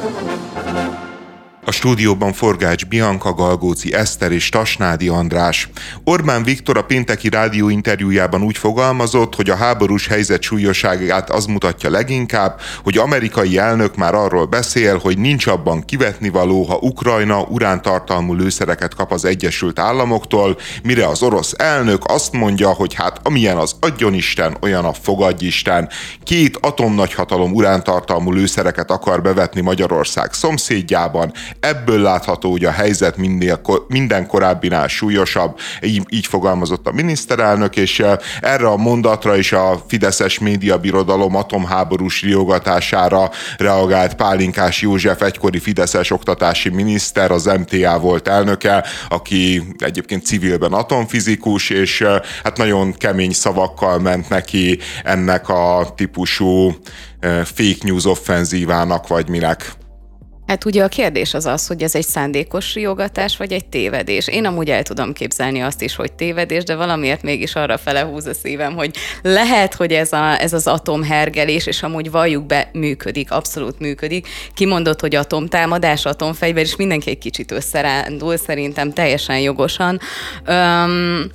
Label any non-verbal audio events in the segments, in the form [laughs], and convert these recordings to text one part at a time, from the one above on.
thank [laughs] you A stúdióban Forgács Bianca, Galgóci Eszter és Tasnádi András. Orbán Viktor a pénteki rádió interjújában úgy fogalmazott, hogy a háborús helyzet súlyosságát az mutatja leginkább, hogy amerikai elnök már arról beszél, hogy nincs abban kivetni való, ha Ukrajna urántartalmú lőszereket kap az Egyesült Államoktól, mire az orosz elnök azt mondja, hogy hát amilyen az adjon Isten, olyan a fogadj Isten. Két atomnagyhatalom urántartalmú lőszereket akar bevetni Magyarország szomszédjában, Ebből látható, hogy a helyzet minél, minden korábbinál súlyosabb, így, így fogalmazott a miniszterelnök, és eh, erre a mondatra is a Fideszes médiabirodalom atomháborús riogatására reagált Pálinkás József, egykori Fideszes oktatási miniszter, az MTA volt elnöke, aki egyébként civilben atomfizikus, és eh, hát nagyon kemény szavakkal ment neki ennek a típusú eh, fake news offenzívának, vagy minek. Hát ugye a kérdés az az, hogy ez egy szándékos riogatás, vagy egy tévedés. Én amúgy el tudom képzelni azt is, hogy tévedés, de valamiért mégis arra fele húz a szívem, hogy lehet, hogy ez, a, ez az atomhergelés, és amúgy valljuk be, működik, abszolút működik. Kimondott, hogy atomtámadás, atomfegyver, és mindenki egy kicsit összerándul, szerintem teljesen jogosan. Öm,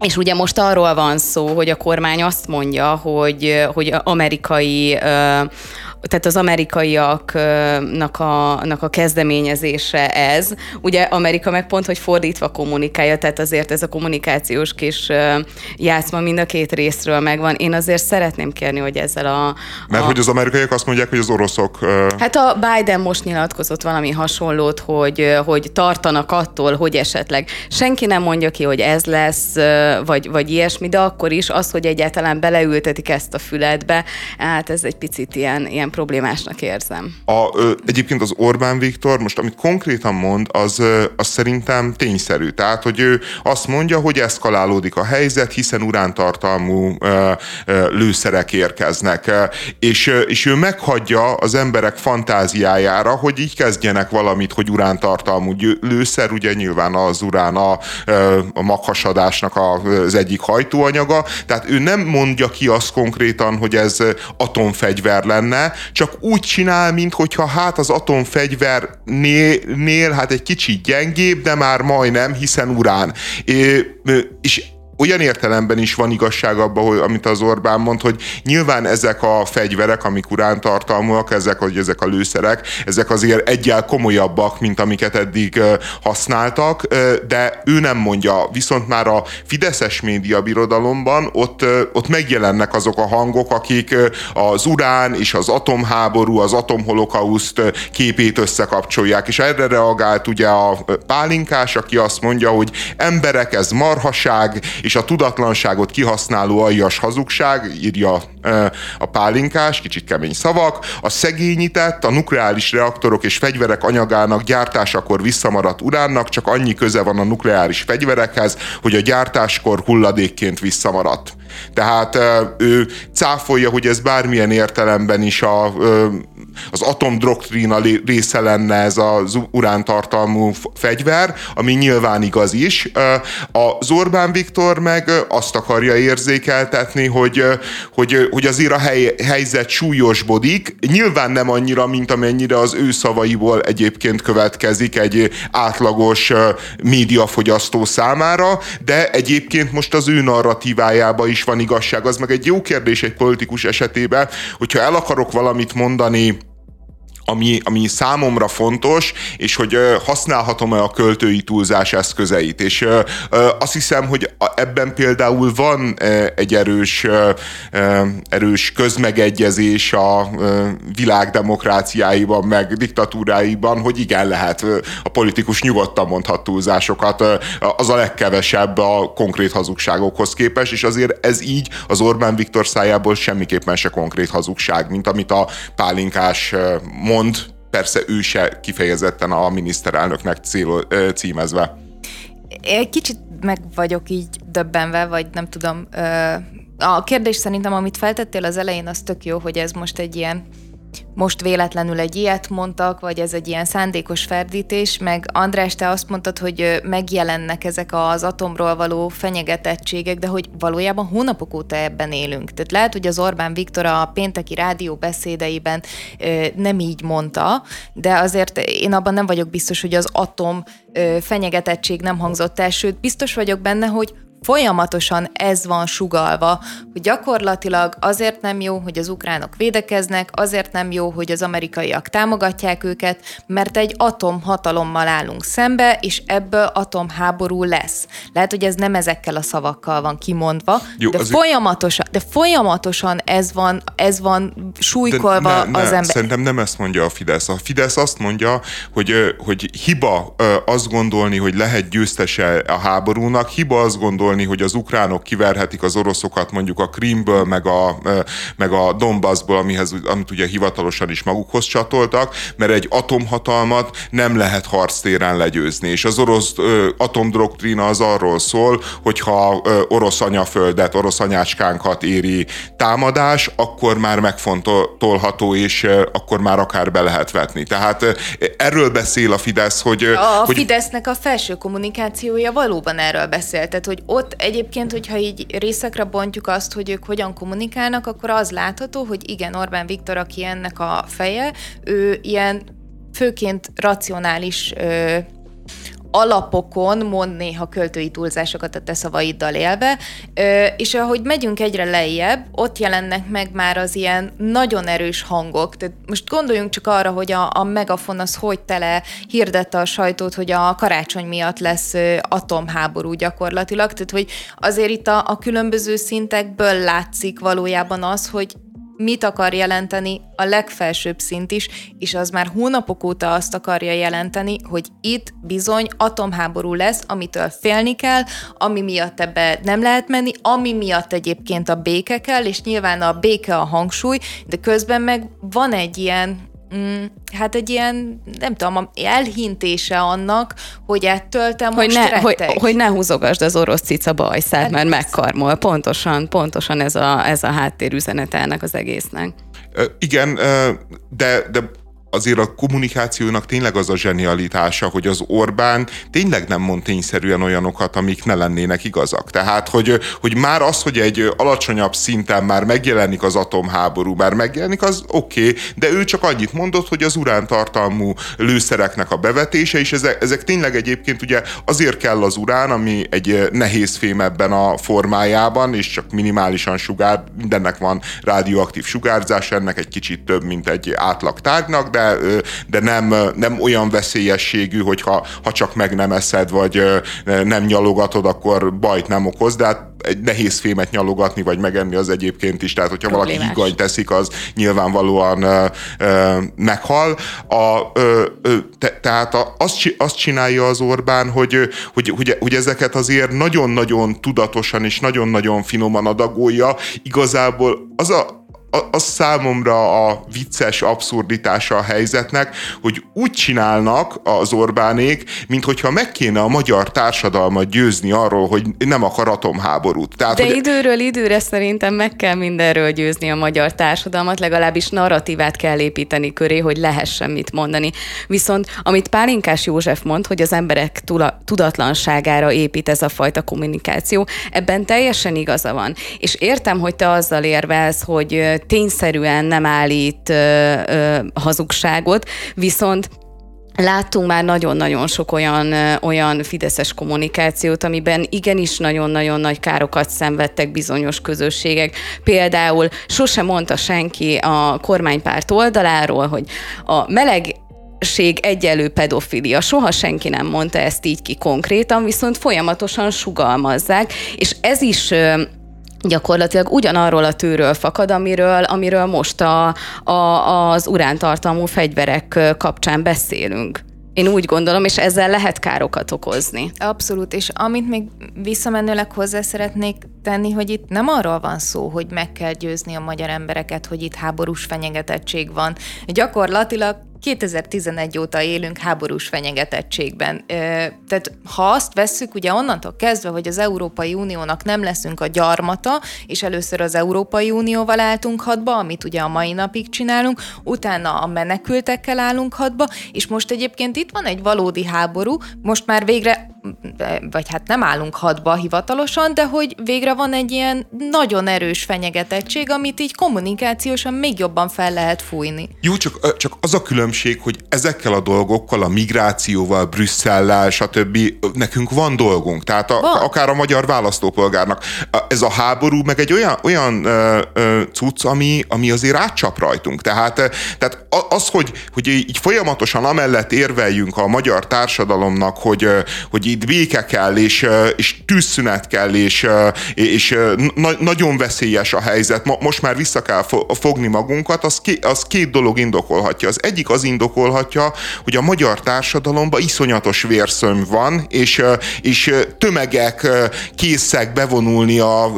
és ugye most arról van szó, hogy a kormány azt mondja, hogy, hogy amerikai tehát az amerikaiaknak a, a kezdeményezése ez. Ugye Amerika meg pont, hogy fordítva kommunikálja, tehát azért ez a kommunikációs kis játszma mind a két részről megvan. Én azért szeretném kérni, hogy ezzel a... Mert a... hogy az amerikaiak azt mondják, hogy az oroszok... Hát a Biden most nyilatkozott valami hasonlót, hogy, hogy tartanak attól, hogy esetleg senki nem mondja ki, hogy ez lesz, vagy, vagy ilyesmi, de akkor is az, hogy egyáltalán beleültetik ezt a füledbe, hát ez egy picit ilyen, ilyen problémásnak érzem. A, ö, egyébként az Orbán Viktor, most amit konkrétan mond, az, ö, az szerintem tényszerű. Tehát, hogy ő azt mondja, hogy eszkalálódik a helyzet, hiszen urántartalmú ö, ö, lőszerek érkeznek. És, ö, és ő meghagyja az emberek fantáziájára, hogy így kezdjenek valamit, hogy urántartalmú lőszer, ugye nyilván az urán a, a maghasadásnak az egyik hajtóanyaga, tehát ő nem mondja ki azt konkrétan, hogy ez atomfegyver lenne, csak úgy csinál, mintha hát az atomfegyvernél hát egy kicsit gyengébb, de már majdnem, hiszen urán. És olyan értelemben is van igazság abban, hogy, amit az Orbán mond, hogy nyilván ezek a fegyverek, amik urántartalmúak, ezek, hogy ezek a lőszerek, ezek azért egyel komolyabbak, mint amiket eddig használtak, de ő nem mondja. Viszont már a Fideszes média birodalomban ott, ott megjelennek azok a hangok, akik az urán és az atomháború, az atomholokauszt képét összekapcsolják, és erre reagált ugye a pálinkás, aki azt mondja, hogy emberek, ez marhaság, és a tudatlanságot kihasználó aljas hazugság, írja a pálinkás, kicsit kemény szavak, a szegényített, a nukleáris reaktorok és fegyverek anyagának gyártásakor visszamaradt uránnak csak annyi köze van a nukleáris fegyverekhez, hogy a gyártáskor hulladékként visszamaradt. Tehát ő cáfolja, hogy ez bármilyen értelemben is a, az atomdoktrína része lenne ez az urántartalmú fegyver, ami nyilván igaz is. Az Orbán Viktor meg azt akarja érzékeltetni, hogy, hogy, hogy azért a hely, helyzet súlyosbodik, nyilván nem annyira, mint amennyire az ő szavaiból egyébként következik egy átlagos médiafogyasztó számára, de egyébként most az ő narratívájába is van igazság. Az meg egy jó kérdés egy politikus esetében, hogyha el akarok valamit mondani ami, ami számomra fontos, és hogy használhatom-e a költői túlzás eszközeit. És azt hiszem, hogy ebben például van egy erős, erős közmegegyezés a világ demokráciáiban, meg diktatúráiban, hogy igen, lehet a politikus nyugodtan mondhat túlzásokat, az a legkevesebb a konkrét hazugságokhoz képest, és azért ez így az Orbán Viktor szájából semmiképpen se konkrét hazugság, mint amit a pálinkás mond, persze ő se kifejezetten a miniszterelnöknek cél, címezve. Egy kicsit meg vagyok így döbbenve, vagy nem tudom. A kérdés szerintem, amit feltettél az elején, az tök jó, hogy ez most egy ilyen most véletlenül egy ilyet mondtak, vagy ez egy ilyen szándékos ferdítés, meg András, te azt mondtad, hogy megjelennek ezek az atomról való fenyegetettségek, de hogy valójában hónapok óta ebben élünk. Tehát lehet, hogy az Orbán Viktor a pénteki rádió beszédeiben nem így mondta, de azért én abban nem vagyok biztos, hogy az atom fenyegetettség nem hangzott el, sőt, biztos vagyok benne, hogy folyamatosan ez van sugalva, hogy gyakorlatilag azért nem jó, hogy az ukránok védekeznek, azért nem jó, hogy az amerikaiak támogatják őket, mert egy atomhatalommal állunk szembe, és ebből atomháború lesz. Lehet, hogy ez nem ezekkel a szavakkal van kimondva, jó, de, folyamatosan, de folyamatosan ez van, ez van súlykolva ne, ne, az ember. Szerintem nem ezt mondja a Fidesz. A Fidesz azt mondja, hogy, hogy hiba azt gondolni, hogy lehet győztese a háborúnak, hiba azt gondolni, gondolni, hogy az ukránok kiverhetik az oroszokat mondjuk a Krimből, meg a, meg a Donbassból, amihez, amit ugye hivatalosan is magukhoz csatoltak, mert egy atomhatalmat nem lehet harctéren legyőzni. És az orosz atomdoktrína az arról szól, hogyha orosz anyaföldet, orosz anyácskánkat éri támadás, akkor már megfontolható, és akkor már akár be lehet vetni. Tehát erről beszél a Fidesz, hogy... A hogy... Fidesznek a felső kommunikációja valóban erről beszél, tehát hogy ott ott egyébként, hogyha így részekre bontjuk azt, hogy ők hogyan kommunikálnak, akkor az látható, hogy igen, Orbán Viktor, aki ennek a feje, ő ilyen főként racionális ö, alapokon mond néha költői túlzásokat a te szavaiddal élve, és ahogy megyünk egyre lejjebb, ott jelennek meg már az ilyen nagyon erős hangok. Tehát most gondoljunk csak arra, hogy a, a megafon az hogy tele hirdette a sajtót, hogy a karácsony miatt lesz atomháború gyakorlatilag, tehát hogy azért itt a, a különböző szintekből látszik valójában az, hogy mit akar jelenteni a legfelsőbb szint is, és az már hónapok óta azt akarja jelenteni, hogy itt bizony atomháború lesz, amitől félni kell, ami miatt ebbe nem lehet menni, ami miatt egyébként a béke kell, és nyilván a béke a hangsúly, de közben meg van egy ilyen Mm, hát egy ilyen, nem tudom, elhintése annak, hogy ettől te hogy most ne, hogy, hogy ne húzogasd az orosz cica bajszát, hát mert megkarmol. Pontosan, pontosan ez a, ez a háttérüzenet ennek az egésznek. Igen, de, de azért a kommunikációnak tényleg az a zsenialitása, hogy az Orbán tényleg nem mond tényszerűen olyanokat, amik ne lennének igazak. Tehát, hogy, hogy már az, hogy egy alacsonyabb szinten már megjelenik az atomháború, már megjelenik, az oké, okay, de ő csak annyit mondott, hogy az urántartalmú lőszereknek a bevetése, és ezek, ezek tényleg egyébként ugye azért kell az urán, ami egy nehéz fém ebben a formájában, és csak minimálisan sugár, mindennek van radioaktív sugárzás, ennek egy kicsit több, mint egy átlag tárgynak, de de, nem, nem olyan veszélyességű, hogy ha, ha csak meg nem eszed, vagy nem nyalogatod, akkor bajt nem okoz, de hát egy nehéz fémet nyalogatni, vagy megenni az egyébként is, tehát hogyha Problémás. valaki higany teszik, az nyilvánvalóan ö, ö, meghal. A, ö, ö, te, tehát a, azt, azt csinálja az Orbán, hogy, hogy, hogy, hogy ezeket azért nagyon-nagyon tudatosan és nagyon-nagyon finoman adagolja. Igazából az a, az számomra a vicces abszurditása a helyzetnek, hogy úgy csinálnak az Orbánék, mint hogyha meg kéne a magyar társadalmat győzni arról, hogy nem akar atomháborút. Tehát, De hogy... időről időre szerintem meg kell mindenről győzni a magyar társadalmat, legalábbis narratívát kell építeni köré, hogy lehessen mit mondani. Viszont amit Pálinkás József mond, hogy az emberek tula- tudatlanságára épít ez a fajta kommunikáció, ebben teljesen igaza van. És értem, hogy te azzal érvelsz, hogy tényszerűen nem állít ö, ö, hazugságot, viszont Láttunk már nagyon-nagyon sok olyan, olyan fideszes kommunikációt, amiben igenis nagyon-nagyon nagy károkat szenvedtek bizonyos közösségek. Például sose mondta senki a kormánypárt oldaláról, hogy a meleg egyelő pedofilia. Soha senki nem mondta ezt így ki konkrétan, viszont folyamatosan sugalmazzák, és ez is gyakorlatilag ugyanarról a tőről fakad, amiről, amiről most a, a, az urántartalmú fegyverek kapcsán beszélünk. Én úgy gondolom, és ezzel lehet károkat okozni. Abszolút, és amit még visszamenőleg hozzá szeretnék tenni, hogy itt nem arról van szó, hogy meg kell győzni a magyar embereket, hogy itt háborús fenyegetettség van. Gyakorlatilag 2011 óta élünk háborús fenyegetettségben. Tehát ha azt vesszük, ugye onnantól kezdve, hogy az Európai Uniónak nem leszünk a gyarmata, és először az Európai Unióval álltunk hadba, amit ugye a mai napig csinálunk, utána a menekültekkel állunk hadba, és most egyébként itt van egy valódi háború, most már végre vagy hát nem állunk hadba hivatalosan, de hogy végre van egy ilyen nagyon erős fenyegetettség, amit így kommunikációsan még jobban fel lehet fújni. Jó, csak, csak az a különbség, hogy ezekkel a dolgokkal, a migrációval, Brüsszellel, stb. nekünk van dolgunk. Tehát a, van. akár a magyar választópolgárnak. Ez a háború meg egy olyan, olyan ö, ö, cucc, ami, ami azért átcsap rajtunk. Tehát, tehát az, hogy, hogy így folyamatosan amellett érveljünk a magyar társadalomnak, hogy, hogy itt béke kell, és, és tűzszünet kell, és, és na, nagyon veszélyes a helyzet, most már vissza kell fogni magunkat, az, ké, az két dolog indokolhatja. Az egyik az indokolhatja, hogy a magyar társadalomban iszonyatos vérszöm van, és, és tömegek készek bevonulni, a,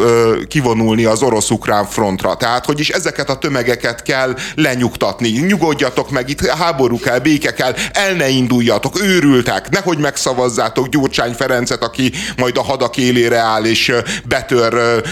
kivonulni az orosz-ukrán frontra. Tehát, hogy is ezeket a tömegeket kell lenyugtatni. Nyugodjatok meg, itt háború kell, béke kell, el ne induljatok, őrültek, nehogy megszavazzátok Gyurcsány Ferencet, aki majd a hadak élére áll és betör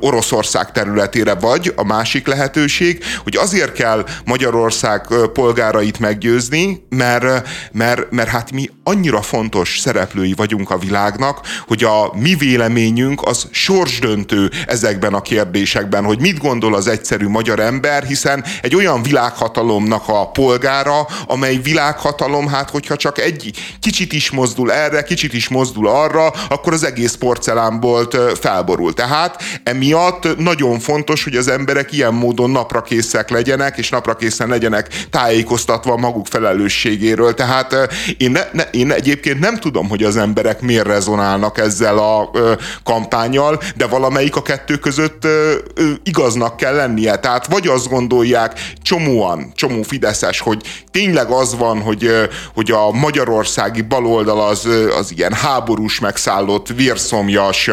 Oroszország területére. Vagy a másik lehetőség, hogy azért kell Magyarország polgárait meggyőzni, mert, mert, mert hát mi annyira fontos szereplői vagyunk a világnak, hogy a mi véleményünk az sorsdöntő ezekben a kérdésekben, hogy mit gondol az egyszerű magyar ember, hiszen egy olyan világhatalomnak a polgára, amely világhatalom, hát hogyha csak egy kicsit is mozdul erre, kicsit is mozdul arra, akkor az egész porcelánbolt felborul. Tehát emiatt nagyon fontos, hogy az emberek ilyen módon naprakészek legyenek, és naprakészen legyenek tájékoztatva maguk felelősségéről. Tehát én, ne, ne, én egyébként nem tudom, hogy az emberek miért rezonálnak ezzel a ö, kampányjal, de valamelyik a kettő között ö, ö, igaznak kell lennie. Tehát vagy azt gondolják csomóan, csomó fideszes, hogy tényleg az van, hogy, hogy a magyarországi baloldal az, az ilyen háborús megszállott, vérszomjas,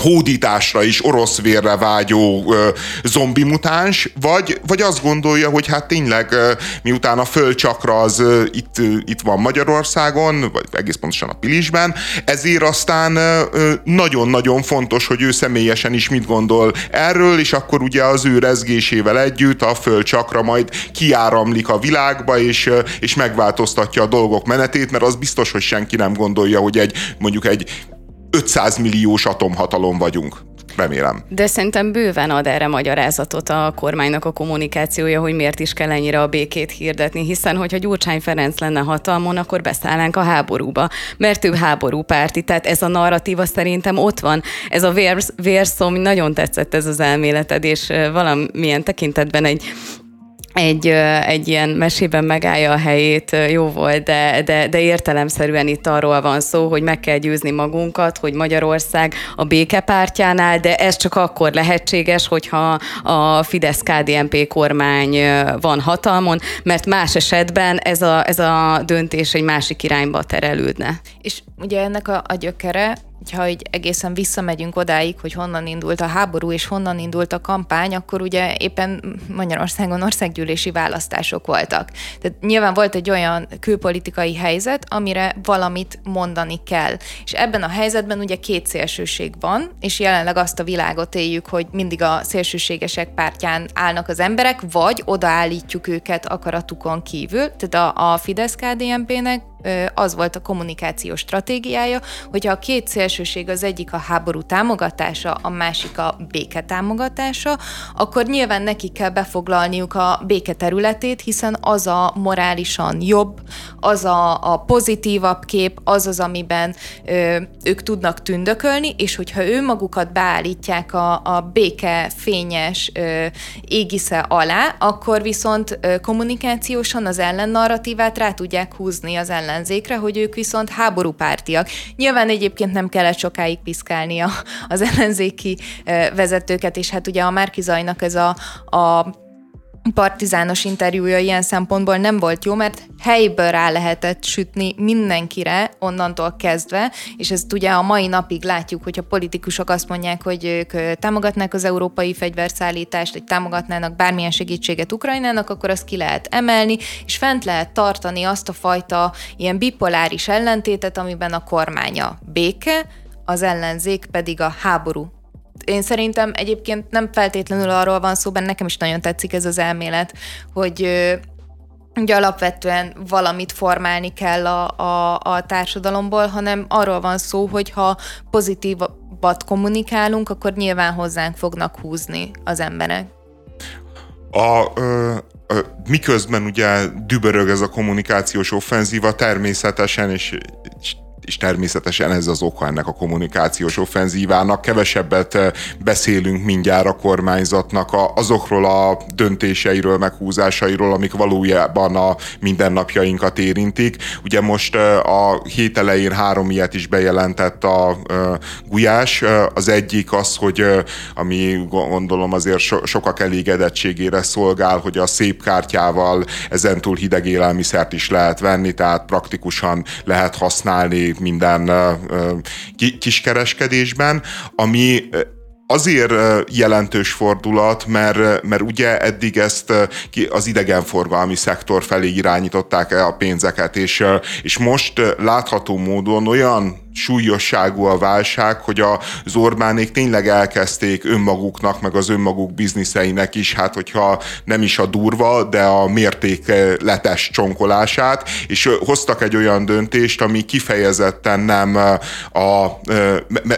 hódításra is orosz vérre vágyó ö, zombi mutáns, vagy, vagy azt gondolja, hogy hát tényleg ö, miután a földcsakra az ö, itt, ö, itt van Magyarországon, vagy egész pontosan a Pilisben, ezért aztán nagyon-nagyon fontos, hogy ő személyesen is mit gondol erről, és akkor ugye az ő rezgésével együtt a földcsakra majd kiáramlik a világba, és, és megváltoztatja a dolgok menetét, mert az biztos, hogy senki nem gondolja, hogy egy mondjuk egy 500 milliós atomhatalom vagyunk. Remélem. De szerintem bőven ad erre magyarázatot a kormánynak a kommunikációja, hogy miért is kell ennyire a békét hirdetni, hiszen hogyha Gyurcsány Ferenc lenne hatalmon, akkor beszállnánk a háborúba, mert ő háborúpárti, tehát ez a narratíva szerintem ott van. Ez a vérszom, nagyon tetszett ez az elméleted, és valamilyen tekintetben egy egy, egy ilyen mesében megállja a helyét, jó volt, de, de, de értelemszerűen itt arról van szó, hogy meg kell győzni magunkat, hogy Magyarország a békepártjánál, de ez csak akkor lehetséges, hogyha a Fidesz-KDNP kormány van hatalmon, mert más esetben ez a, ez a döntés egy másik irányba terelődne. És ugye ennek a, a gyökere ha így egészen visszamegyünk odáig, hogy honnan indult a háború és honnan indult a kampány, akkor ugye éppen Magyarországon országgyűlési választások voltak. Tehát nyilván volt egy olyan külpolitikai helyzet, amire valamit mondani kell. És ebben a helyzetben ugye két szélsőség van, és jelenleg azt a világot éljük, hogy mindig a szélsőségesek pártján állnak az emberek, vagy odaállítjuk őket akaratukon kívül. Tehát a, a Fidesz-KDNP-nek az volt a kommunikációs stratégiája, hogyha a két szélsőség az egyik a háború támogatása, a másik a béke támogatása, akkor nyilván nekik kell befoglalniuk a béke területét, hiszen az a morálisan jobb, az a, a pozitívabb kép, az az, amiben ö, ők tudnak tündökölni, és hogyha ő magukat beállítják a, a béke fényes ö, égisze alá, akkor viszont ö, kommunikációsan az ellennarratívát rá tudják húzni az ellen ellenzékre, hogy ők viszont háborúpártiak. Nyilván egyébként nem kellett sokáig piszkálni a, az ellenzéki vezetőket, és hát ugye a Márkizajnak ez a, a partizános interjúja ilyen szempontból nem volt jó, mert helyből rá lehetett sütni mindenkire onnantól kezdve, és ezt ugye a mai napig látjuk, hogy a politikusok azt mondják, hogy ők támogatnák az európai fegyverszállítást, vagy támogatnának bármilyen segítséget Ukrajnának, akkor azt ki lehet emelni, és fent lehet tartani azt a fajta ilyen bipoláris ellentétet, amiben a kormánya béke, az ellenzék pedig a háború én szerintem egyébként nem feltétlenül arról van szó, benne nekem is nagyon tetszik ez az elmélet, hogy ugye alapvetően valamit formálni kell a, a, a társadalomból, hanem arról van szó, hogy ha pozitívat kommunikálunk, akkor nyilván hozzánk fognak húzni az emberek. A, ö, ö, miközben ugye dübörög ez a kommunikációs offenzíva, természetesen, és, és és természetesen ez az oka ennek a kommunikációs offenzívának. Kevesebbet eh, beszélünk mindjárt a kormányzatnak a, azokról a döntéseiről, meghúzásairól, amik valójában a mindennapjainkat érintik. Ugye most eh, a hét elején három ilyet is bejelentett a eh, Gulyás. Az egyik az, hogy ami gondolom azért so, sokak elégedettségére szolgál, hogy a szép kártyával ezentúl hideg élelmiszert is lehet venni, tehát praktikusan lehet használni minden kiskereskedésben, ami azért jelentős fordulat, mert, mert ugye eddig ezt az idegenforgalmi szektor felé irányították a pénzeket, és, és most látható módon olyan súlyosságú a válság, hogy az Orbánék tényleg elkezdték önmaguknak, meg az önmaguk bizniszeinek is, hát hogyha nem is a durva, de a mértékletes csonkolását, és hoztak egy olyan döntést, ami kifejezetten nem a,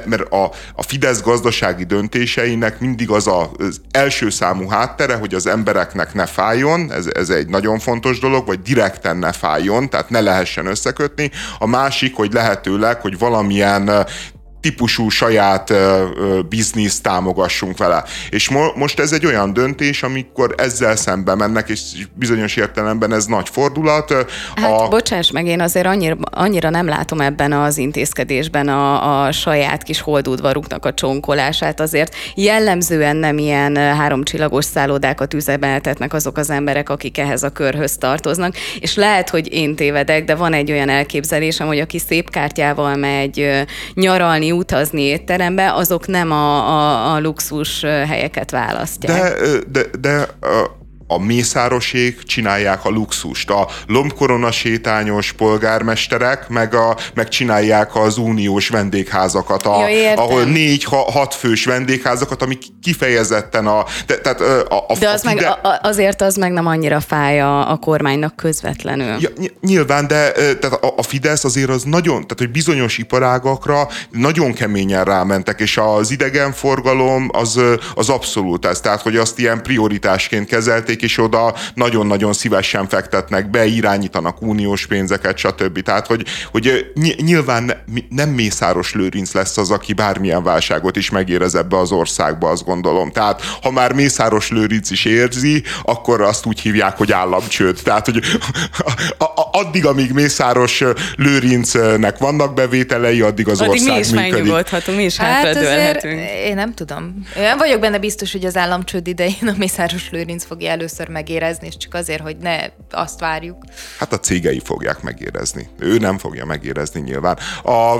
mert a, a Fidesz gazdasági döntéseinek mindig az az első számú háttere, hogy az embereknek ne fájjon, ez, ez egy nagyon fontos dolog, vagy direkten ne fájjon, tehát ne lehessen összekötni. A másik, hogy lehetőleg, hogy valamilyen típusú saját bizniszt támogassunk vele. És mo- most ez egy olyan döntés, amikor ezzel szembe mennek, és bizonyos értelemben ez nagy fordulat. Hát a... bocsáss meg, én azért annyira, annyira nem látom ebben az intézkedésben a, a saját kis holdudvaruknak a csonkolását, azért jellemzően nem ilyen háromcsillagos szállodákat üzemeltetnek azok az emberek, akik ehhez a körhöz tartoznak, és lehet, hogy én tévedek, de van egy olyan elképzelésem, hogy aki szép kártyával megy nyaralni, utazni étterembe, azok nem a, a, a luxus helyeket választják. De, de, de a mészárosék csinálják a luxust. A lombkorona sétányos polgármesterek meg, a, meg csinálják az uniós vendégházakat, a, ja, ahol négy-hat fős vendégházakat, amik kifejezetten a... De, tehát a, a, de az a meg, a, azért az meg nem annyira fáj a, a kormánynak közvetlenül. Ja, nyilván, de tehát a, a Fidesz azért az nagyon, tehát hogy bizonyos iparágakra nagyon keményen rámentek, és az idegenforgalom az, az abszolút ez, tehát hogy azt ilyen prioritásként kezelték, megyék, és oda nagyon-nagyon szívesen fektetnek be, irányítanak uniós pénzeket, stb. Tehát, hogy, hogy nyilván nem Mészáros Lőrinc lesz az, aki bármilyen válságot is megérez ebbe az országba, azt gondolom. Tehát, ha már Mészáros Lőrinc is érzi, akkor azt úgy hívják, hogy államcsőd. Tehát, hogy addig, amíg Mészáros Lőrincnek vannak bevételei, addig az addig ország mi is megnyugodhatunk, mi is hát Én nem tudom. Én vagyok benne biztos, hogy az államcsőd idején a Mészáros Lőrinc fogja elő először megérezni, és csak azért, hogy ne azt várjuk. Hát a cégei fogják megérezni. Ő nem fogja megérezni nyilván. A,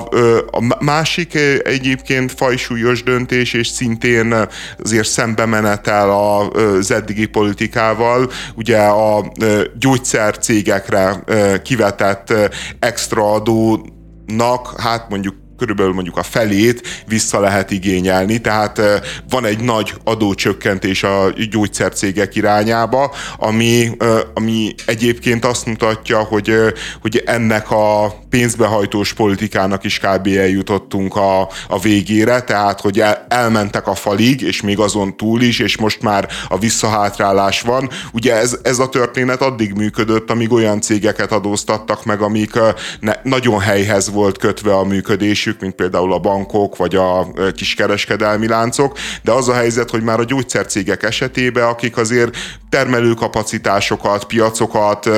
a másik egyébként fajsúlyos döntés, és szintén azért szembe menetel az eddigi politikával, ugye a gyógyszercégekre kivetett extra adónak, hát mondjuk körülbelül mondjuk a felét vissza lehet igényelni, tehát van egy nagy adócsökkentés a gyógyszercégek irányába, ami, ami egyébként azt mutatja, hogy, hogy ennek a pénzbehajtós politikának is kb. eljutottunk a, a végére, tehát hogy el, elmentek a falig, és még azon túl is, és most már a visszahátrálás van. Ugye ez, ez a történet addig működött, amíg olyan cégeket adóztattak meg, amik ne, nagyon helyhez volt kötve a működés működésük, mint például a bankok vagy a kiskereskedelmi láncok, de az a helyzet, hogy már a gyógyszercégek esetében, akik azért termelőkapacitásokat, piacokat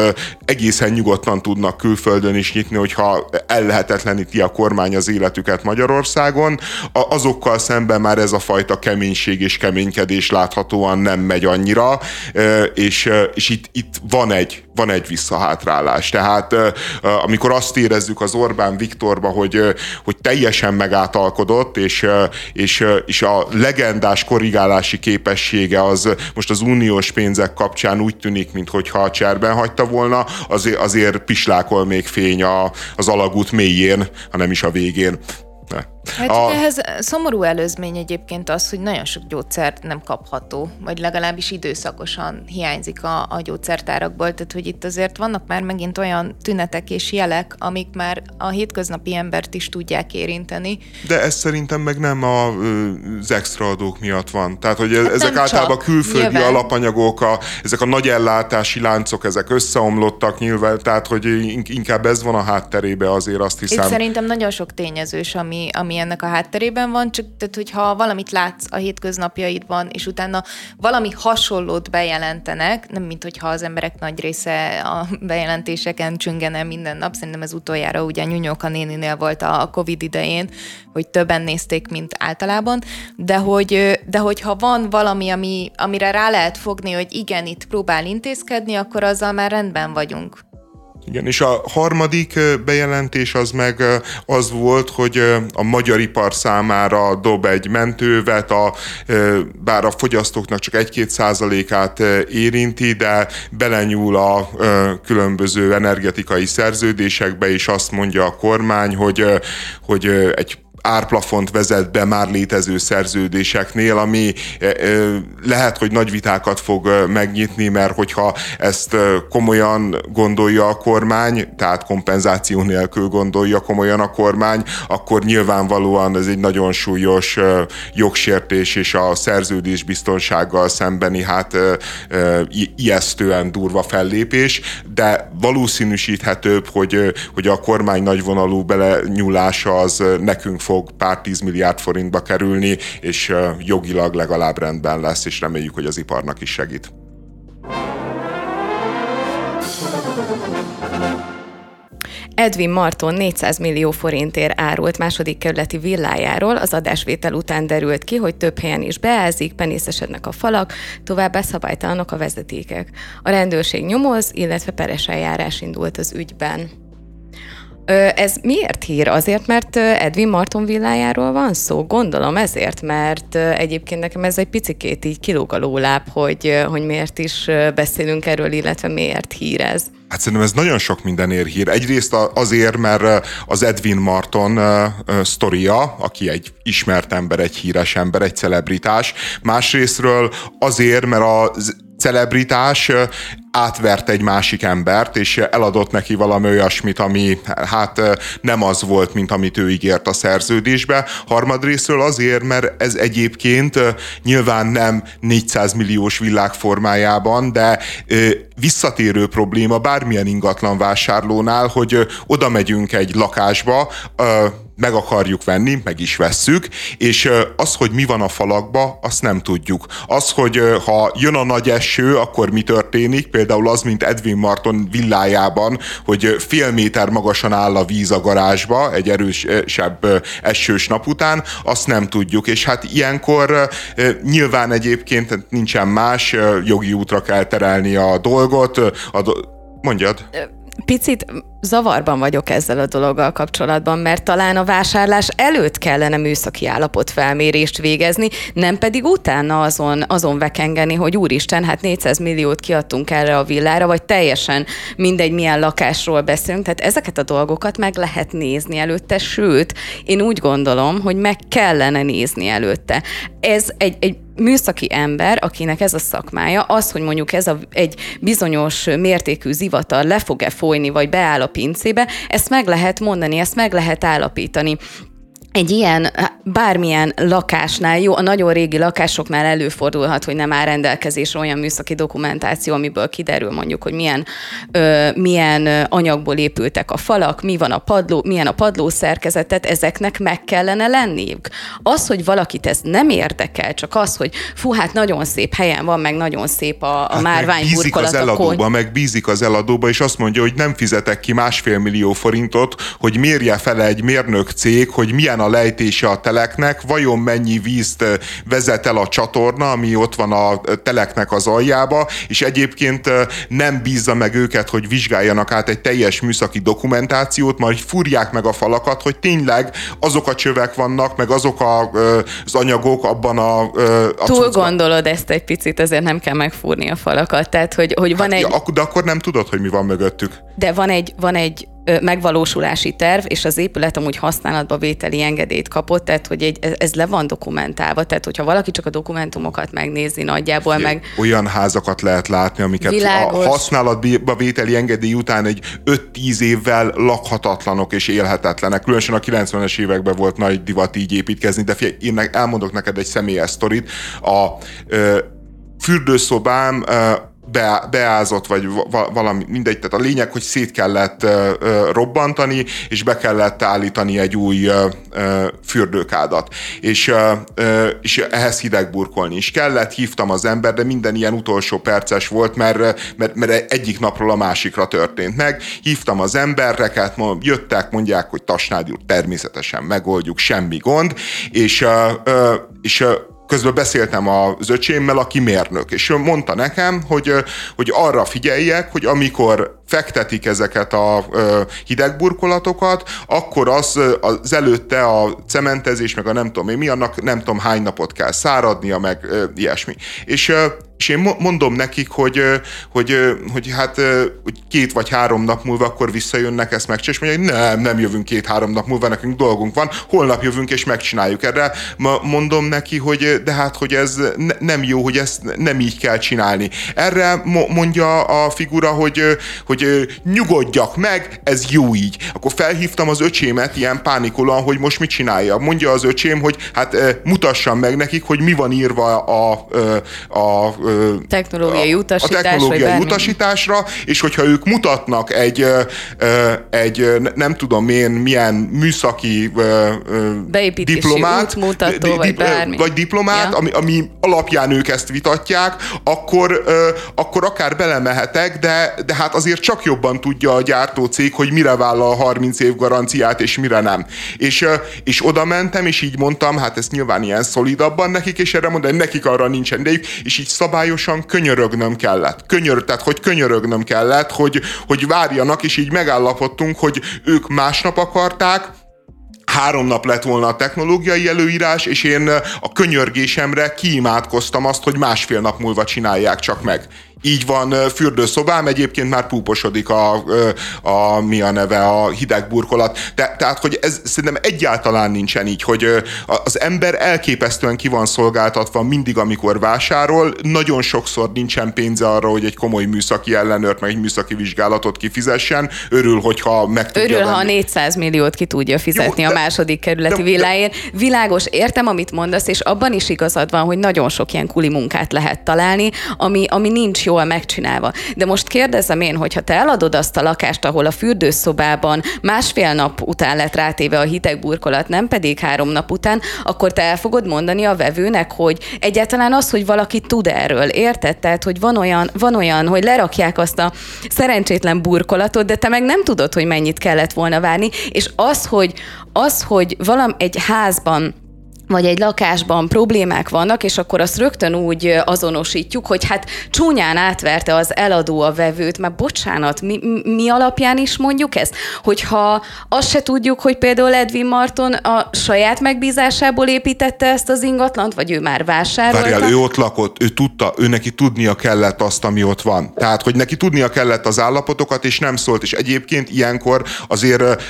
egészen nyugodtan tudnak külföldön is nyitni, hogyha ellehetetleníti a kormány az életüket Magyarországon, azokkal szemben már ez a fajta keménység és keménykedés láthatóan nem megy annyira, és, és itt, itt van egy, van egy visszahátrálás. Tehát amikor azt érezzük az Orbán Viktorba, hogy, hogy teljesen megátalkodott, és, és, és a legendás korrigálási képessége az most az uniós pénzek kapcsán úgy tűnik, mintha cserben hagyta volna, azért, azért pislákol még fény a, az alagút mélyén, hanem is a végén. Hát a... ehhez szomorú előzmény egyébként az, hogy nagyon sok gyógyszer nem kapható, vagy legalábbis időszakosan hiányzik a, a gyógyszertárakból, tehát hogy itt azért vannak már megint olyan tünetek és jelek, amik már a hétköznapi embert is tudják érinteni. De ez szerintem meg nem a, az extra adók miatt van. Tehát, hogy hát ezek általában csak, külföldi nyilván. alapanyagok, a, ezek a nagy ellátási láncok, ezek összeomlottak nyilván, tehát hogy inkább ez van a hátterébe azért azt hiszem. Itt szerintem nagyon sok tényezős, ami, ami ennek a hátterében van, csak tehát, hogyha valamit látsz a hétköznapjaidban, és utána valami hasonlót bejelentenek, nem mint hogyha az emberek nagy része a bejelentéseken csüngene minden nap, szerintem ez utoljára ugye Nyúnyóka néninél volt a Covid idején, hogy többen nézték, mint általában, de hogy, de hogyha van valami, ami, amire rá lehet fogni, hogy igen, itt próbál intézkedni, akkor azzal már rendben vagyunk. Igen, és a harmadik bejelentés az meg az volt, hogy a magyar ipar számára dob egy mentővet, a, bár a fogyasztóknak csak 1-2 százalékát érinti, de belenyúl a különböző energetikai szerződésekbe, és azt mondja a kormány, hogy, hogy egy árplafont vezet be már létező szerződéseknél, ami lehet, hogy nagy vitákat fog megnyitni, mert hogyha ezt komolyan gondolja a kormány, tehát kompenzáció nélkül gondolja komolyan a kormány, akkor nyilvánvalóan ez egy nagyon súlyos jogsértés és a szerződés biztonsággal szembeni hát ijesztően durva fellépés, de valószínűsíthetőbb, hogy, hogy a kormány nagyvonalú belenyúlása az nekünk fog pár tíz milliárd forintba kerülni, és jogilag legalább rendben lesz, és reméljük, hogy az iparnak is segít. Edwin Marton 400 millió forintért árult második kerületi villájáról, az adásvétel után derült ki, hogy több helyen is beázik, penészesednek a falak, továbbá szabálytalanok a vezetékek. A rendőrség nyomoz, illetve peres eljárás indult az ügyben. Ez miért hír? Azért, mert Edwin Marton villájáról van szó? Gondolom ezért, mert egyébként nekem ez egy picikét így kilóg a lóláb, hogy, hogy miért is beszélünk erről, illetve miért hír ez. Hát szerintem ez nagyon sok mindenért hír. Egyrészt azért, mert az Edwin Marton sztoria, aki egy ismert ember, egy híres ember, egy celebritás. Másrésztről azért, mert az celebritás átvert egy másik embert, és eladott neki valami olyasmit, ami hát nem az volt, mint amit ő ígért a szerződésbe. Harmadrésztről azért, mert ez egyébként nyilván nem 400 milliós világ formájában, de visszatérő probléma bármilyen ingatlan vásárlónál, hogy oda megyünk egy lakásba, meg akarjuk venni, meg is vesszük, és az, hogy mi van a falakba, azt nem tudjuk. Az, hogy ha jön a nagy eső, akkor mi történik, például az, mint Edwin Marton villájában, hogy fél méter magasan áll a víz a garázsba egy erősebb esős nap után, azt nem tudjuk, és hát ilyenkor nyilván egyébként nincsen más, jogi útra kell terelni a dolgot, a do- mondjad picit zavarban vagyok ezzel a dologgal kapcsolatban, mert talán a vásárlás előtt kellene műszaki állapot felmérést végezni, nem pedig utána azon, azon vekengeni, hogy úristen, hát 400 milliót kiadtunk erre a villára, vagy teljesen mindegy, milyen lakásról beszélünk. Tehát ezeket a dolgokat meg lehet nézni előtte, sőt, én úgy gondolom, hogy meg kellene nézni előtte. Ez egy, egy műszaki ember, akinek ez a szakmája, az, hogy mondjuk ez a, egy bizonyos mértékű zivatar le fog-e folyni, vagy beáll a pincébe, ezt meg lehet mondani, ezt meg lehet állapítani. Egy ilyen bármilyen lakásnál, jó, a nagyon régi lakásoknál előfordulhat, hogy nem áll rendelkezésre olyan műszaki dokumentáció, amiből kiderül mondjuk, hogy milyen, ö, milyen anyagból épültek a falak, mi van a padló, milyen a padló szerkezetet, ezeknek meg kellene lenniük. Az, hogy valakit ez nem érdekel, csak az, hogy fú, hát nagyon szép helyen van, meg nagyon szép a, a hát márvány meg bízik az eladóba, meg bízik az eladóba, és azt mondja, hogy nem fizetek ki másfél millió forintot, hogy mérje fel egy mérnök cég, hogy milyen a lejtése a teleknek, vajon mennyi vízt vezet el a csatorna, ami ott van a teleknek az aljába, és egyébként nem bízza meg őket, hogy vizsgáljanak át egy teljes műszaki dokumentációt, majd fúrják meg a falakat, hogy tényleg azok a csövek vannak, meg azok a, az anyagok abban a... a Túl cuccban. gondolod ezt egy picit, azért nem kell megfúrni a falakat, tehát hogy, hogy van hát, egy... Ja, de akkor nem tudod, hogy mi van mögöttük. De van egy, van egy megvalósulási terv, és az épület amúgy használatba vételi engedélyt kapott, tehát hogy egy, ez le van dokumentálva, tehát hogyha valaki csak a dokumentumokat megnézi nagyjából, Fé, meg... Olyan házakat lehet látni, amiket világos. a használatba vételi engedély után egy 5-10 évvel lakhatatlanok és élhetetlenek. Különösen a 90-es években volt nagy divat így építkezni, de figyelj, én elmondok neked egy személyes sztorit. A ö, fürdőszobám be, beázott, vagy valami, mindegy, tehát a lényeg, hogy szét kellett robbantani, és be kellett állítani egy új fürdőkádat. És, és ehhez hidegburkolni is kellett, hívtam az ember, de minden ilyen utolsó perces volt, mert, mert, mert egyik napról a másikra történt meg. Hívtam az embereket, jöttek, mondják, hogy Tasnádi úr, természetesen megoldjuk, semmi gond, és, és közben beszéltem az öcsémmel, aki mérnök, és ő mondta nekem, hogy, hogy arra figyeljek, hogy amikor fektetik ezeket a hidegburkolatokat, akkor az, az előtte a cementezés, meg a nem tudom én mi, annak nem tudom hány napot kell száradnia, meg ilyesmi. És és én mondom nekik, hogy, hogy, hogy hát hogy két vagy három nap múlva akkor visszajönnek ezt meg, és mondják, nem, nem jövünk két-három nap múlva, nekünk dolgunk van, holnap jövünk és megcsináljuk. Erre mondom neki, hogy de hát, hogy ez nem jó, hogy ezt nem így kell csinálni. Erre mondja a figura, hogy, hogy nyugodjak meg, ez jó így. Akkor felhívtam az öcsémet ilyen pánikolóan, hogy most mit csinálja. Mondja az öcsém, hogy hát mutassam meg nekik, hogy mi van írva a, a, a technológiai utasítás, a technológiai utasításra, és hogyha ők mutatnak egy, egy nem tudom én milyen műszaki diplomát, útmutató, vagy bármi. Vagy diplomát, ja. ami, ami alapján ők ezt vitatják, akkor, akkor akár belemehetek, de, de hát azért csak jobban tudja a gyártó cég, hogy mire vállal 30 év garanciát, és mire nem. És, és oda mentem, és így mondtam, hát ez nyilván ilyen szolidabban nekik, és erre mondom, nekik arra nincsen idejük, és így szabály szabályosan könyörögnöm kellett. Könyör, tehát, hogy könyörögnöm kellett, hogy, hogy várjanak, és így megállapodtunk, hogy ők másnap akarták, három nap lett volna a technológiai előírás, és én a könyörgésemre kiimádkoztam azt, hogy másfél nap múlva csinálják csak meg így van fürdőszobám, egyébként már púposodik a, a mi a neve, a hideg burkolat. De, tehát, hogy ez szerintem egyáltalán nincsen így, hogy az ember elképesztően ki van szolgáltatva mindig, amikor vásárol, nagyon sokszor nincsen pénze arra, hogy egy komoly műszaki ellenőrt, meg egy műszaki vizsgálatot kifizessen. Örül, hogyha meg tudja Örül, venni. ha 400 milliót ki tudja fizetni Jó, de, a második kerületi villáért. Világos, értem, amit mondasz, és abban is igazad van, hogy nagyon sok ilyen kuli munkát lehet találni, ami, ami nincs jól megcsinálva. De most kérdezem én, hogyha te eladod azt a lakást, ahol a fürdőszobában másfél nap után lett rátéve a hideg burkolat, nem pedig három nap után, akkor te el fogod mondani a vevőnek, hogy egyáltalán az, hogy valaki tud erről, érted? Tehát, hogy van olyan, van olyan, hogy lerakják azt a szerencsétlen burkolatot, de te meg nem tudod, hogy mennyit kellett volna várni, és az, hogy, az, hogy valam egy házban vagy egy lakásban problémák vannak, és akkor azt rögtön úgy azonosítjuk, hogy hát csúnyán átverte az eladó a vevőt, mert bocsánat, mi, mi alapján is mondjuk ezt? Hogyha azt se tudjuk, hogy például Edwin Marton a saját megbízásából építette ezt az ingatlant, vagy ő már vásárolta? Várjál, ő ott lakott, ő tudta, ő neki tudnia kellett azt, ami ott van. Tehát, hogy neki tudnia kellett az állapotokat, és nem szólt, és egyébként ilyenkor azért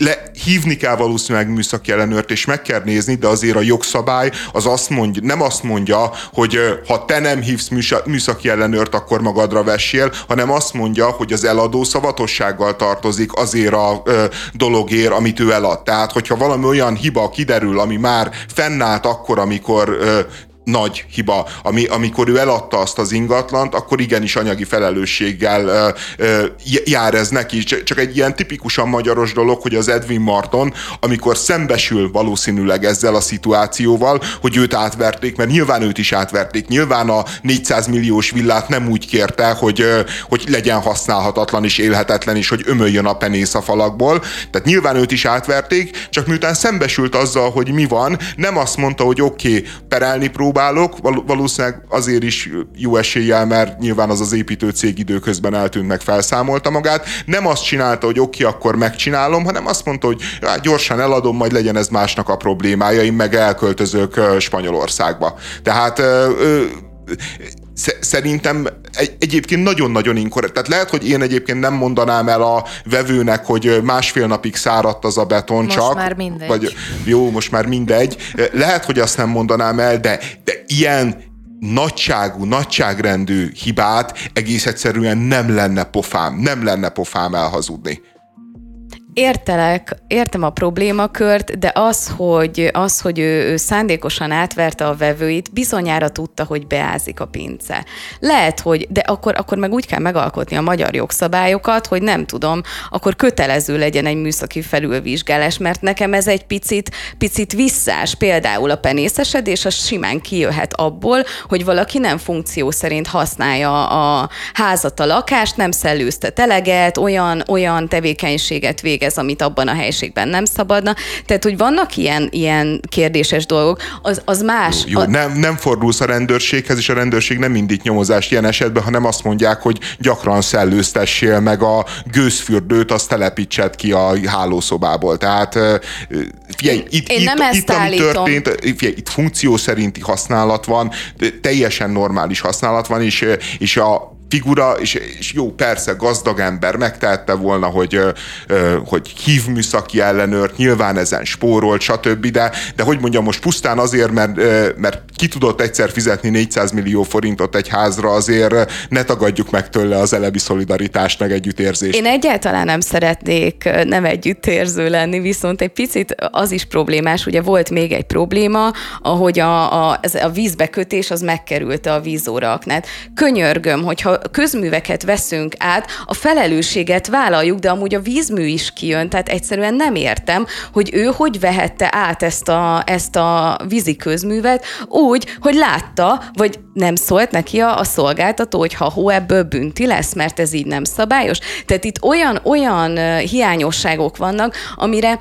le, hívni kell valószínűleg műszaki ellenőrt, és meg kell nézni, de azért a jogszabály az azt mondja, nem azt mondja, hogy ha te nem hívsz műszaki ellenőrt, akkor magadra vessél, hanem azt mondja, hogy az eladó szavatossággal tartozik azért a ö, dologért, amit ő elad. Tehát, hogyha valami olyan hiba kiderül, ami már fennállt akkor, amikor ö, nagy hiba. Ami, amikor ő eladta azt az ingatlant, akkor igenis anyagi felelősséggel ö, ö, jár ez neki. Csak egy ilyen tipikusan magyaros dolog, hogy az Edwin Marton, amikor szembesül valószínűleg ezzel a szituációval, hogy őt átverték, mert nyilván őt is átverték. Nyilván a 400 milliós villát nem úgy kérte, hogy, hogy legyen használhatatlan és élhetetlen, és hogy ömöljön a penész a falakból. Tehát nyilván őt is átverték, csak miután szembesült azzal, hogy mi van, nem azt mondta, hogy oké, okay, perelni próbál, próbálok, valószínűleg azért is jó eséllyel, mert nyilván az az építőcég időközben eltűnt meg, felszámolta magát. Nem azt csinálta, hogy oké, okay, akkor megcsinálom, hanem azt mondta, hogy já, gyorsan eladom, majd legyen ez másnak a problémája, én meg elköltözök Spanyolországba. Tehát szerintem egy, egyébként nagyon-nagyon inkorrekt. Tehát lehet, hogy én egyébként nem mondanám el a vevőnek, hogy másfél napig száradt az a beton most csak. Már mindegy. Vagy, jó, most már mindegy. Lehet, hogy azt nem mondanám el, de, de ilyen nagyságú, nagyságrendű hibát egész egyszerűen nem lenne pofám, nem lenne pofám elhazudni értelek, értem a problémakört, de az, hogy, az, hogy ő, ő szándékosan átverte a vevőit, bizonyára tudta, hogy beázik a pince. Lehet, hogy, de akkor, akkor meg úgy kell megalkotni a magyar jogszabályokat, hogy nem tudom, akkor kötelező legyen egy műszaki felülvizsgálás, mert nekem ez egy picit, picit visszás. Például a penészesedés, az simán kijöhet abból, hogy valaki nem funkció szerint használja a házat, a lakást, nem szellőztet eleget, olyan, olyan tevékenységet végez, végez, amit abban a helységben nem szabadna. Tehát, hogy vannak ilyen, ilyen kérdéses dolgok, az, az más. Jó, jó. A... Nem, nem fordulsz a rendőrséghez, és a rendőrség nem indít nyomozást ilyen esetben, hanem azt mondják, hogy gyakran szellőztessél meg a gőzfürdőt, azt telepítsed ki a hálószobából. Tehát figyelj, itt, Én itt, nem itt, ezt ami történt, figyelj, itt funkció szerinti használat van, teljesen normális használat van, és, és a figura, és, és jó, persze gazdag ember megtehette volna, hogy, hogy hív műszaki ellenőrt, nyilván ezen spórolt, stb., de, de hogy mondjam, most pusztán azért, mert, mert ki tudott egyszer fizetni 400 millió forintot egy házra, azért ne tagadjuk meg tőle az elebi szolidaritást, meg együttérzést. Én egyáltalán nem szeretnék nem együttérző lenni, viszont egy picit az is problémás, ugye volt még egy probléma, ahogy a, a, a vízbekötés az megkerülte a vízóra aknát. Könyörgöm, hogyha közműveket veszünk át, a felelősséget vállaljuk, de amúgy a vízmű is kijön, tehát egyszerűen nem értem, hogy ő hogy vehette át ezt a, ezt a vízi közművet úgy, hogy látta, vagy nem szólt neki a, a szolgáltató, hogy ha hó ebből bünti lesz, mert ez így nem szabályos. Tehát itt olyan, olyan hiányosságok vannak, amire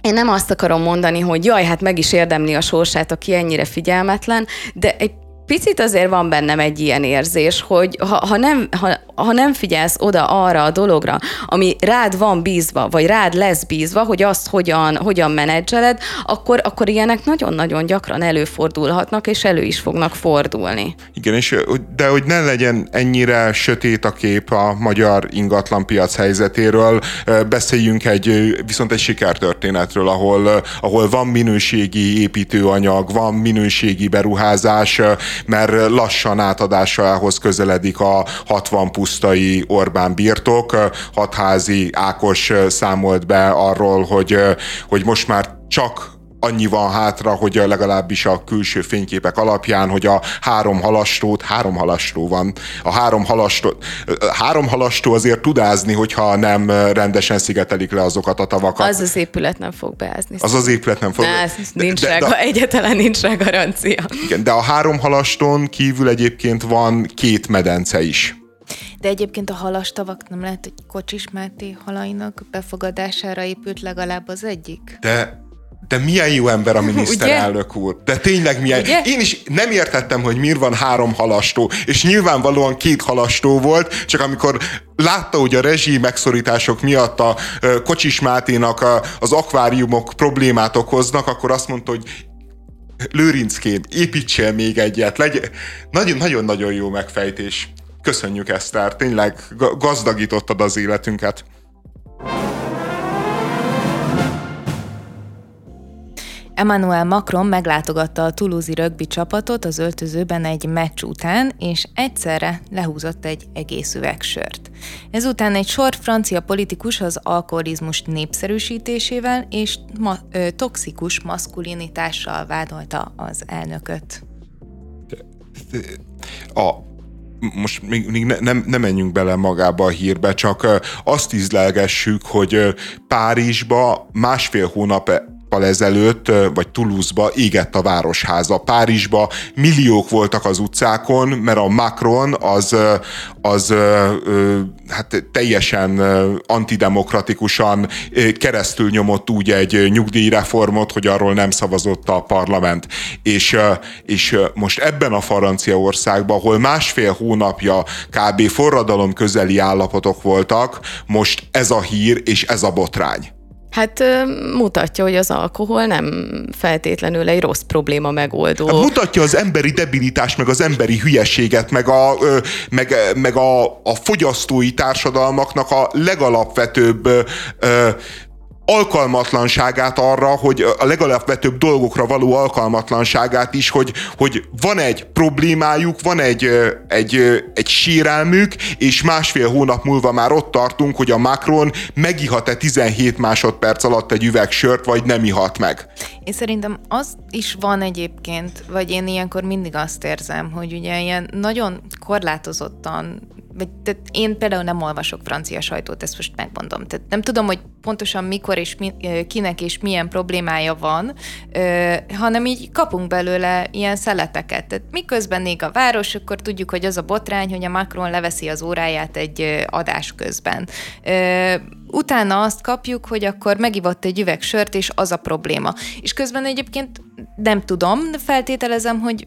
én nem azt akarom mondani, hogy jaj, hát meg is érdemli a sorsát, aki ennyire figyelmetlen, de egy picit azért van bennem egy ilyen érzés, hogy ha, ha, nem, ha, ha nem figyelsz oda arra a dologra, ami rád van bízva, vagy rád lesz bízva, hogy azt hogyan, hogyan menedzseled, akkor, akkor ilyenek nagyon-nagyon gyakran előfordulhatnak, és elő is fognak fordulni. Igen, és de hogy ne legyen ennyire sötét a kép a magyar ingatlanpiac helyzetéről, beszéljünk egy, viszont egy sikertörténetről, ahol, ahol van minőségi építőanyag, van minőségi beruházás, mert lassan átadásához közeledik a 60 pusztai Orbán birtok. Hatházi Ákos számolt be arról, hogy, hogy most már csak annyi van hátra, hogy legalábbis a külső fényképek alapján, hogy a három halastót, három halastó van, a három halastó, három halastó azért tudázni, hogyha nem rendesen szigetelik le azokat a tavakat. Az az épület nem fog beázni. Az az épület nem fog. Ne, nincs de, rá, de, egyetlen nincs rá garancia. Igen, de a három halastón kívül egyébként van két medence is. De egyébként a halastavak nem lehet, hogy Kocsis Máté halainak befogadására épült legalább az egyik? De de milyen jó ember a [laughs] miniszterelnök úr. De tényleg milyen. Ugye? Én is nem értettem, hogy miért van három halastó, és nyilvánvalóan két halastó volt, csak amikor látta, hogy a rezsi megszorítások miatt a Kocsis Máténak a, az akváriumok problémát okoznak, akkor azt mondta, hogy Lőrinckém, építsél még egyet. Legyen... Nagyon-nagyon jó megfejtés. Köszönjük, Eszter. Tényleg gazdagítottad az életünket. Emmanuel Macron meglátogatta a Toulouse-i rögbi csapatot az öltözőben egy meccs után, és egyszerre lehúzott egy egész üveg sört. Ezután egy sor francia politikus az alkoholizmus népszerűsítésével és ma- ö, toxikus maszkulinitással vádolta az elnököt. A most még, még ne, nem, nem menjünk bele magába a hírbe, csak azt ízlelgessük, hogy Párizsba másfél hónap ezelőtt, vagy Toulouse-ba égett a városháza. Párizsba milliók voltak az utcákon, mert a Macron az, az hát teljesen antidemokratikusan keresztül nyomott úgy egy nyugdíjreformot, hogy arról nem szavazott a parlament. És, és most ebben a Franciaországban, ahol másfél hónapja kb. forradalom közeli állapotok voltak, most ez a hír és ez a botrány. Hát mutatja, hogy az alkohol nem feltétlenül egy rossz probléma megoldó. Hát mutatja az emberi debilitást, meg az emberi hülyeséget, meg a, meg, meg a, a fogyasztói társadalmaknak a legalapvetőbb alkalmatlanságát arra, hogy a legalapvetőbb dolgokra való alkalmatlanságát is, hogy, hogy van egy problémájuk, van egy, egy, egy sérelmük, és másfél hónap múlva már ott tartunk, hogy a Macron megihat-e 17 másodperc alatt egy üveg sört, vagy nem ihat meg. Én szerintem az is van egyébként, vagy én ilyenkor mindig azt érzem, hogy ugye ilyen nagyon korlátozottan vagy tehát én például nem olvasok francia sajtót, ezt most megmondom. Tehát nem tudom, hogy pontosan mikor és mi, kinek és milyen problémája van, hanem így kapunk belőle ilyen szeleteket. Tehát miközben ég a város, akkor tudjuk, hogy az a botrány, hogy a Macron leveszi az óráját egy adás közben utána azt kapjuk, hogy akkor megivott egy üveg sört, és az a probléma. És közben egyébként nem tudom, feltételezem, hogy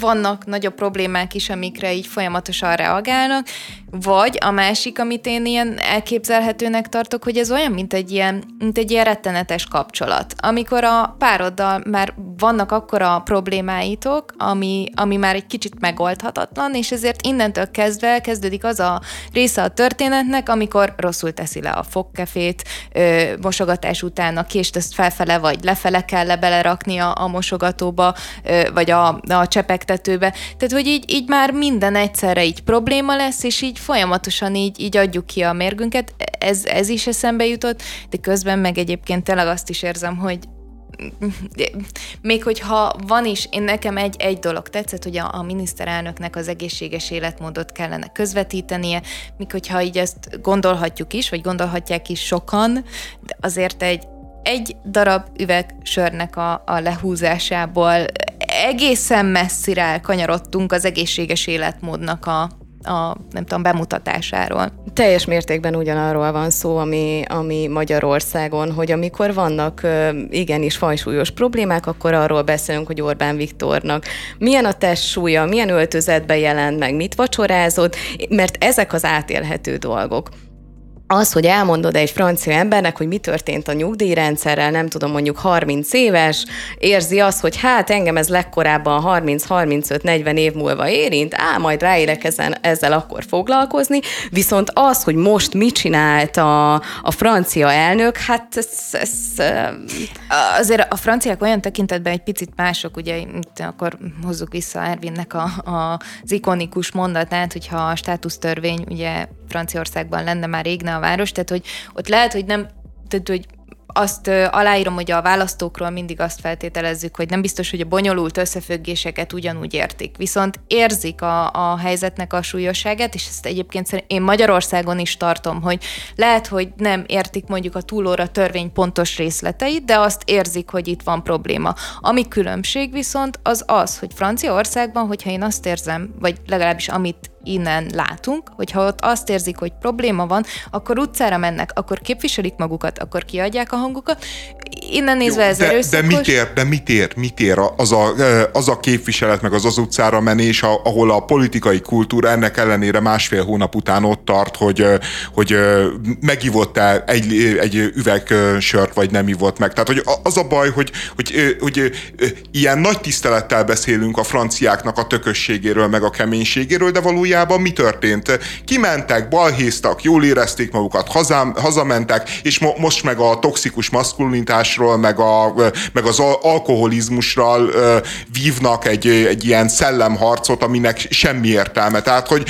vannak nagyobb problémák is, amikre így folyamatosan reagálnak, vagy a másik, amit én ilyen elképzelhetőnek tartok, hogy ez olyan, mint egy ilyen, mint egy ilyen rettenetes kapcsolat. Amikor a pároddal már vannak akkora problémáitok, ami, ami már egy kicsit megoldhatatlan, és ezért innentől kezdve kezdődik az a része a történetnek, amikor rosszul teszi le a fogkefét, ö, mosogatás után a kést ezt felfele vagy lefele kell le belerakni a, a mosogatóba, ö, vagy a, a csepegtetőbe. Tehát, hogy így, így már minden egyszerre így probléma lesz, és így folyamatosan így, így adjuk ki a mérgünket. Ez, ez is eszembe jutott, de közben meg egyébként tényleg azt is érzem, hogy még hogyha van is, én nekem egy, egy dolog tetszett, hogy a, a miniszterelnöknek az egészséges életmódot kellene közvetítenie, míg hogyha így ezt gondolhatjuk is, vagy gondolhatják is sokan, de azért egy, egy darab üveg sörnek a, a lehúzásából egészen messzire elkanyarodtunk az egészséges életmódnak a, a nem tudom, bemutatásáról. Teljes mértékben ugyanarról van szó, ami, ami Magyarországon, hogy amikor vannak igenis fajsúlyos problémák, akkor arról beszélünk, hogy Orbán Viktornak milyen a testsúlya, milyen öltözetben jelent meg, mit vacsorázott, mert ezek az átélhető dolgok az, hogy elmondod egy francia embernek, hogy mi történt a nyugdíjrendszerrel, nem tudom, mondjuk 30 éves, érzi azt, hogy hát engem ez legkorábban 30-35-40 év múlva érint, á, majd ráérek ezen, ezzel akkor foglalkozni, viszont az, hogy most mit csinált a, a francia elnök, hát ez, ez... Azért a franciák olyan tekintetben egy picit mások, ugye itt akkor hozzuk vissza Ervinnek a, a, az ikonikus mondatát, hogyha a státusztörvény ugye Franciaországban lenne már régne a város, tehát hogy ott lehet, hogy nem, tehát hogy azt aláírom, hogy a választókról mindig azt feltételezzük, hogy nem biztos, hogy a bonyolult összefüggéseket ugyanúgy értik. Viszont érzik a, a helyzetnek a súlyosságát, és ezt egyébként én Magyarországon is tartom, hogy lehet, hogy nem értik mondjuk a túlóra törvény pontos részleteit, de azt érzik, hogy itt van probléma. Ami különbség viszont az az, hogy Franciaországban, hogyha én azt érzem, vagy legalábbis amit innen látunk, hogyha ott azt érzik, hogy probléma van, akkor utcára mennek, akkor képviselik magukat, akkor kiadják a hangukat. Innen nézve Jó, ez de, erőszakos. De mit ér, de mit ér, mit ér az a, az a képviselet, meg az az utcára menés, ahol a politikai kultúra ennek ellenére másfél hónap után ott tart, hogy, hogy megivott-e egy, egy üveg sört, vagy nem ivott meg. Tehát hogy az a baj, hogy, hogy, hogy ilyen nagy tisztelettel beszélünk a franciáknak a tökösségéről, meg a keménységéről, de valójában mi történt? Kimentek, balhéztak, jól érezték magukat, hazám, hazamentek, és mo- most meg a toxikus maszkulinitásról, meg, a, meg az alkoholizmusról vívnak egy, egy ilyen szellemharcot, aminek semmi értelme. Tehát, hogy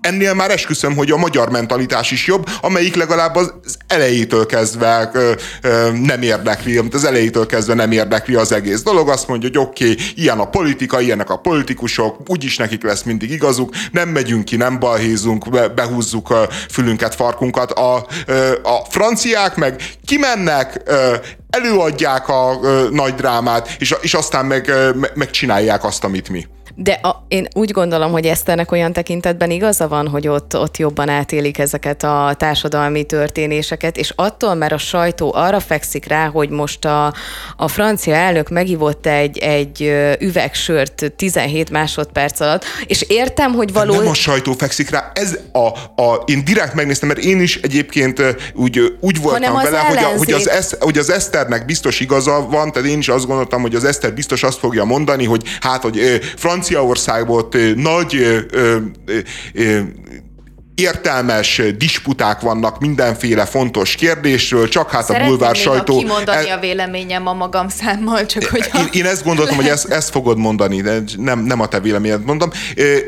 ennél már esküszöm, hogy a magyar mentalitás is jobb, amelyik legalább az elejétől kezdve ö, ö, nem érdekli, amit az elejétől kezdve nem érdekli az egész dolog. Azt mondja, hogy oké, okay, ilyen a politika, ilyenek a politikusok, úgyis nekik lesz mindig igazuk, nem megyünk ki, nem balhézunk, be, behúzzuk a fülünket, farkunkat. A, ö, a franciák meg kimennek, ö, előadják a ö, nagy drámát, és, és aztán meg, meg csinálják azt, amit mi. De a, én úgy gondolom, hogy Eszternek olyan tekintetben igaza van, hogy ott, ott jobban átélik ezeket a társadalmi történéseket, és attól, mert a sajtó arra fekszik rá, hogy most a, a francia elnök megivott egy, egy üvegsört 17 másodperc alatt, és értem, hogy való... Nem a sajtó fekszik rá, ez a, a én direkt megnéztem, mert én is egyébként úgy, úgy voltam vele, hogy, a, hogy, az Esz, hogy az Eszternek biztos igaza van, tehát én is azt gondoltam, hogy az Eszter biztos azt fogja mondani, hogy hát, hogy francia Franciaországból nagy ö, ö, értelmes disputák vannak mindenféle fontos kérdésről, csak hát Szeretném a bulvár sajtó... kimondani e, a véleményem a magam számmal, csak hogy... Én, én ezt gondoltam, hogy ezt, ezt fogod mondani, de nem, nem a te véleményed mondom.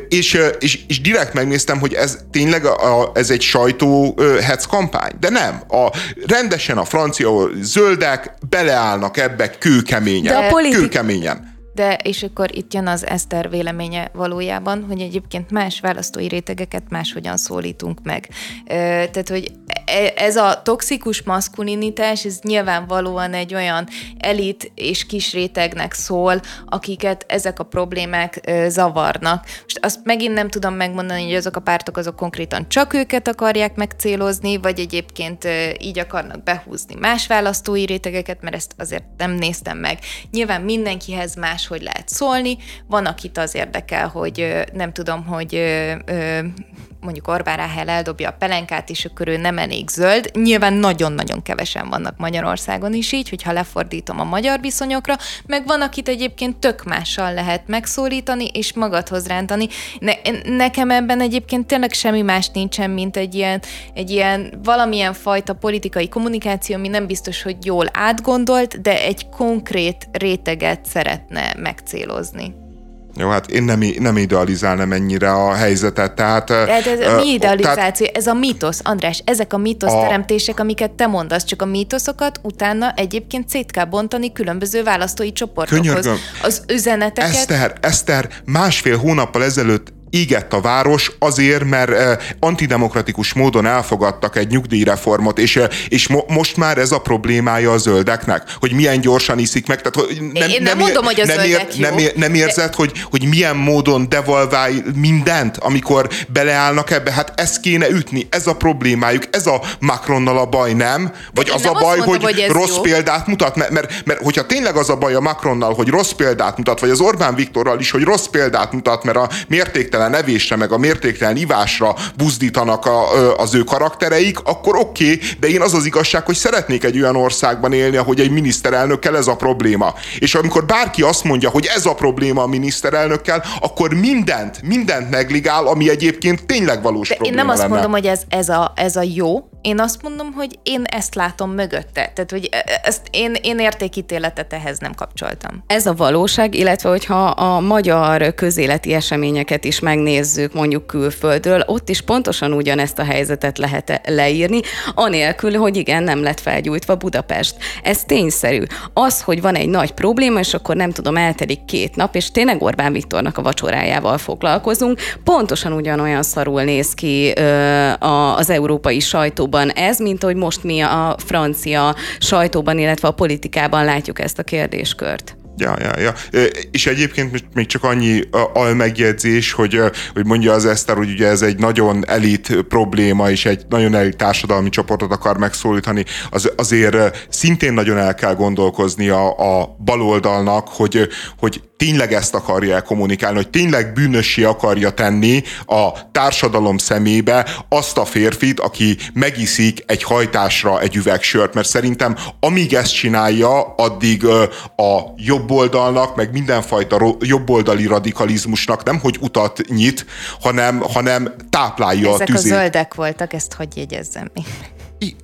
És, és, és direkt megnéztem, hogy ez tényleg a, ez egy sajtó hetz kampány. De nem. A, rendesen a francia zöldek beleállnak ebbe kőkeményen. De a politik... Kőkeményen. De és akkor itt jön az Eszter véleménye valójában, hogy egyébként más választói rétegeket máshogyan szólítunk meg. Tehát, hogy e, ez a toxikus maszkulinitás, ez nyilvánvalóan egy olyan elit és kis rétegnek szól, akiket ezek a problémák zavarnak. Most azt megint nem tudom megmondani, hogy azok a pártok azok konkrétan csak őket akarják megcélozni, vagy egyébként így akarnak behúzni más választói rétegeket, mert ezt azért nem néztem meg. Nyilván mindenkihez más máshogy lehet szólni. Van, akit az érdekel, hogy nem tudom, hogy mondjuk Orbán Ráhel eldobja a pelenkát, és akkor ő nem elég zöld. Nyilván nagyon-nagyon kevesen vannak Magyarországon is így, hogyha lefordítom a magyar viszonyokra, meg van, akit egyébként tök mással lehet megszólítani, és magadhoz rántani. Ne, nekem ebben egyébként tényleg semmi más nincsen, mint egy ilyen, egy ilyen valamilyen fajta politikai kommunikáció, ami nem biztos, hogy jól átgondolt, de egy konkrét réteget szeretne megcélozni. Jó, hát én nem, nem idealizálnám ennyire a helyzetet, tehát... De ez, ez mi idealizáció? Tehát, ez a mítosz, András, ezek a mítosz a... teremtések, amiket te mondasz, csak a mítoszokat utána egyébként szét kell bontani különböző választói csoportokhoz. Könyörgöm. Az üzeneteket... Eszter, Eszter, másfél hónappal ezelőtt ígett a város azért, mert antidemokratikus módon elfogadtak egy nyugdíjreformot, és, és mo- most már ez a problémája a zöldeknek, hogy milyen gyorsan iszik meg. Tehát, hogy nem, Én nem, nem mondom, hogy a nem, ér, nem, ér, nem érzed, de... hogy, hogy milyen módon devalválj mindent, amikor beleállnak ebbe? Hát ezt kéne ütni, ez a problémájuk, ez a Macronnal a baj, nem? Vagy Én az nem a baj, mondom, hogy, hogy rossz jó. példát mutat? Mert, mert, mert hogyha tényleg az a baj a Macronnal, hogy rossz példát mutat, vagy az Orbán Viktorral is, hogy rossz példát mutat, mert a mértéktelen mértéktelen evésre, meg a mértéktelen ivásra buzdítanak a, az ő karaktereik, akkor oké, okay, de én az az igazság, hogy szeretnék egy olyan országban élni, ahogy egy miniszterelnökkel ez a probléma. És amikor bárki azt mondja, hogy ez a probléma a miniszterelnökkel, akkor mindent, mindent negligál, ami egyébként tényleg valós de probléma Én nem azt lenne. mondom, hogy ez, ez, a, ez a jó, én azt mondom, hogy én ezt látom mögötte. Tehát, hogy e, e, ezt én, én értékítéletet ehhez nem kapcsoltam. Ez a valóság, illetve hogyha a magyar közéleti eseményeket is megnézzük mondjuk külföldről, ott is pontosan ugyanezt a helyzetet lehet leírni, anélkül, hogy igen, nem lett felgyújtva Budapest. Ez tényszerű. Az, hogy van egy nagy probléma, és akkor nem tudom, eltelik két nap, és tényleg Orbán Viktornak a vacsorájával foglalkozunk, pontosan ugyanolyan szarul néz ki ö, az európai sajtó sajtóban ez, mint hogy most mi a francia sajtóban, illetve a politikában látjuk ezt a kérdéskört. Ja, ja, ja. És egyébként még csak annyi almegjegyzés, hogy, hogy mondja az Eszter, hogy ugye ez egy nagyon elit probléma, és egy nagyon elit társadalmi csoportot akar megszólítani, az, azért szintén nagyon el kell gondolkozni a, a baloldalnak, hogy, hogy tényleg ezt akarja kommunikálni, hogy tényleg bűnössé akarja tenni a társadalom szemébe azt a férfit, aki megiszik egy hajtásra egy üveg sört, mert szerintem amíg ezt csinálja, addig a jobb oldalnak, meg mindenfajta jobboldali radikalizmusnak nem hogy utat nyit, hanem, hanem táplálja Ezek a tüzét. a zöldek voltak, ezt hogy jegyezzem még?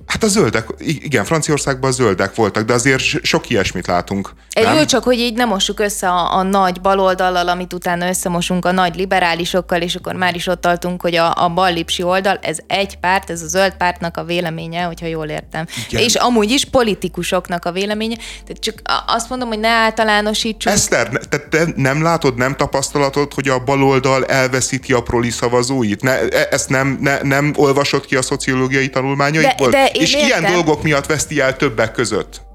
Hát a zöldek, igen, Franciaországban a zöldek voltak, de azért sok ilyesmit látunk. Egy jó, csak hogy így nem mossuk össze a, a nagy baloldallal, amit utána összemosunk a nagy liberálisokkal, és akkor már is ott tartunk, hogy a, a ballipsi oldal, ez egy párt, ez a zöld pártnak a véleménye, hogyha jól értem. Igen. És amúgy is politikusoknak a véleménye. Tehát csak azt mondom, hogy ne általánosítsuk. Eszter, te, te nem látod, nem tapasztalatod, hogy a baloldal elveszíti a proli szavazóit? Ne, e, ezt nem, ne, nem olvasod ki a szociológiai tanulmányaidból? De, de és értem. ilyen dolgok miatt veszti el többek között.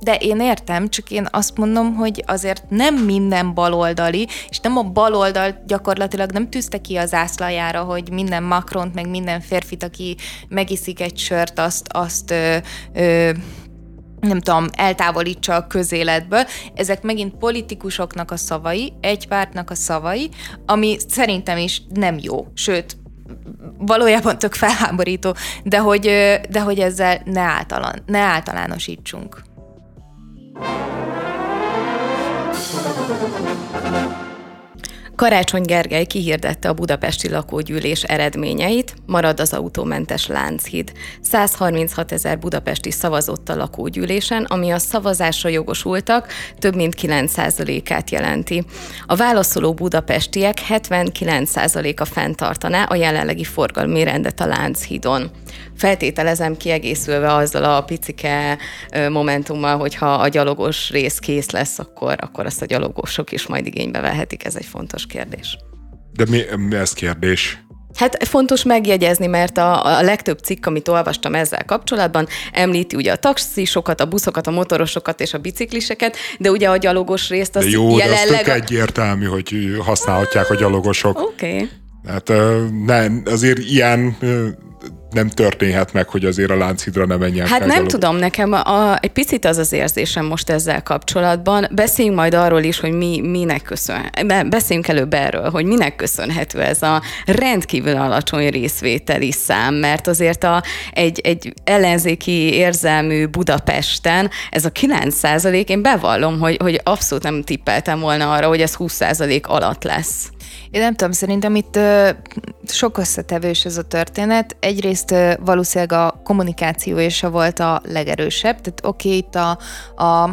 De én értem, csak én azt mondom, hogy azért nem minden baloldali, és nem a baloldal gyakorlatilag nem tűzte ki az ászlajára, hogy minden Macront, meg minden férfit, aki megiszik egy sört, azt, azt ö, ö, nem tudom, eltávolítsa a közéletből. Ezek megint politikusoknak a szavai, egy pártnak a szavai, ami szerintem is nem jó. Sőt, valójában tök felháborító, de hogy, de hogy ezzel ne, általan, ne általánosítsunk. Karácsony Gergely kihirdette a budapesti lakógyűlés eredményeit, marad az autómentes Lánchíd. 136 ezer budapesti szavazott a lakógyűlésen, ami a szavazásra jogosultak több mint 9%-át jelenti. A válaszoló budapestiek 79%-a fenntartaná a jelenlegi forgalmi rendet a Lánchídon feltételezem kiegészülve azzal a picike momentummal, hogyha a gyalogos rész kész lesz, akkor, akkor azt a gyalogosok is majd igénybe vehetik. Ez egy fontos kérdés. De mi, mi ez kérdés? Hát fontos megjegyezni, mert a, a legtöbb cikk, amit olvastam ezzel kapcsolatban, említi ugye a taxisokat, a buszokat, a motorosokat és a bicikliseket, de ugye a gyalogos részt az de jó, jelenleg... De az tök egyértelmű, hogy használhatják a gyalogosok. Oké. Okay. Hát nem, azért ilyen nem történhet meg, hogy azért a Lánchidra ne menjen Hát nem gyalog. tudom, nekem a, egy picit az az érzésem most ezzel kapcsolatban. Beszéljünk majd arról is, hogy mi, minek köszön. Beszéljünk előbb erről, hogy minek köszönhető ez a rendkívül alacsony részvételi szám, mert azért a, egy, egy ellenzéki érzelmű Budapesten ez a 9% én bevallom, hogy, hogy abszolút nem tippeltem volna arra, hogy ez 20 alatt lesz. Én nem tudom, szerintem itt ö, sok összetevős ez a történet. Egyrészt ö, valószínűleg a kommunikáció és a volt a legerősebb, tehát oké, okay, itt a, a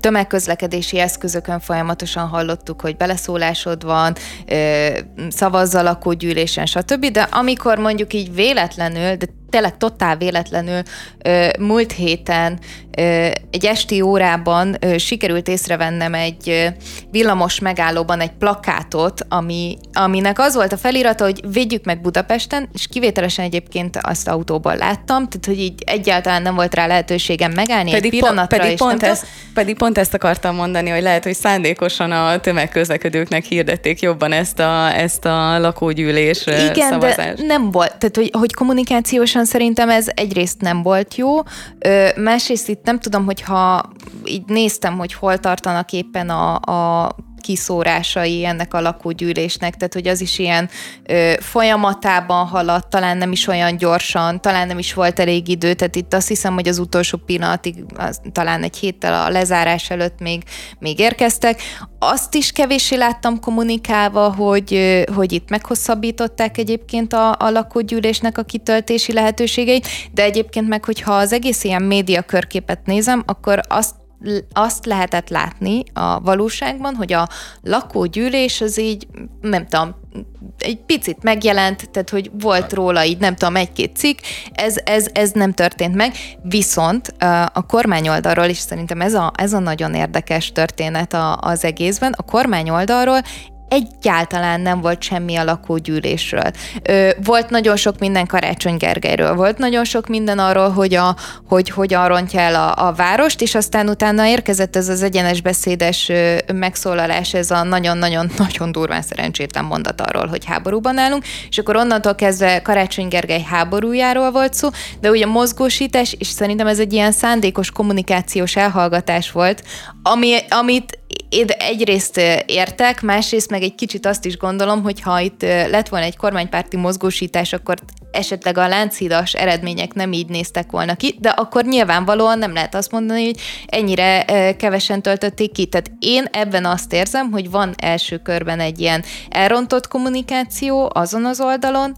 tömegközlekedési eszközökön folyamatosan hallottuk, hogy beleszólásod van, szavazza lakógyűlésen, stb. De amikor mondjuk így véletlenül, de tényleg totál véletlenül múlt héten egy esti órában sikerült észrevennem egy villamos megállóban egy plakátot, ami, aminek az volt a felirata, hogy védjük meg Budapesten, és kivételesen egyébként azt autóban láttam, tehát hogy így egyáltalán nem volt rá lehetőségem megállni pedig egy pillanatra. pedig, pont ezt, pedig pont ezt akartam mondani, hogy lehet, hogy szándékosan a tömegközlekedőknek hirdették jobban ezt a, ezt a lakógyűlés Igen, szavazást. de nem volt, tehát hogy, hogy kommunikációsan szerintem ez egyrészt nem volt jó, másrészt itt nem tudom, hogyha így néztem, hogy hol tartanak éppen a, a kiszórásai ennek a lakógyűlésnek, tehát hogy az is ilyen ö, folyamatában haladt, talán nem is olyan gyorsan, talán nem is volt elég idő, tehát itt azt hiszem, hogy az utolsó pillanatig, az, talán egy héttel a lezárás előtt még, még érkeztek. Azt is kevéssé láttam kommunikálva, hogy, hogy itt meghosszabbították egyébként a, a lakógyűlésnek a kitöltési lehetőségeit, de egyébként meg, hogyha az egész ilyen média körképet nézem, akkor azt azt lehetett látni a valóságban, hogy a lakógyűlés az így, nem tudom, egy picit megjelent, tehát hogy volt róla így, nem tudom, egy-két cikk, ez, ez, ez nem történt meg, viszont a kormány oldalról is szerintem ez a, ez a nagyon érdekes történet a, az egészben, a kormány oldalról egyáltalán nem volt semmi a lakógyűlésről. Ö, volt nagyon sok minden Karácsony Gergelyről, volt nagyon sok minden arról, hogy a, hogy hogyan rontja el a, a várost, és aztán utána érkezett ez az egyenes beszédes ö, megszólalás, ez a nagyon-nagyon-nagyon [laughs] durván szerencsétlen mondat arról, hogy háborúban állunk, és akkor onnantól kezdve Karácsony Gergely háborújáról volt szó, de ugye a mozgósítás, és szerintem ez egy ilyen szándékos kommunikációs elhallgatás volt, ami, amit én egyrészt értek, másrészt meg egy kicsit azt is gondolom, hogy ha itt lett volna egy kormánypárti mozgósítás, akkor esetleg a lánchidas eredmények nem így néztek volna ki, de akkor nyilvánvalóan nem lehet azt mondani, hogy ennyire kevesen töltötték ki. Tehát én ebben azt érzem, hogy van első körben egy ilyen elrontott kommunikáció azon az oldalon,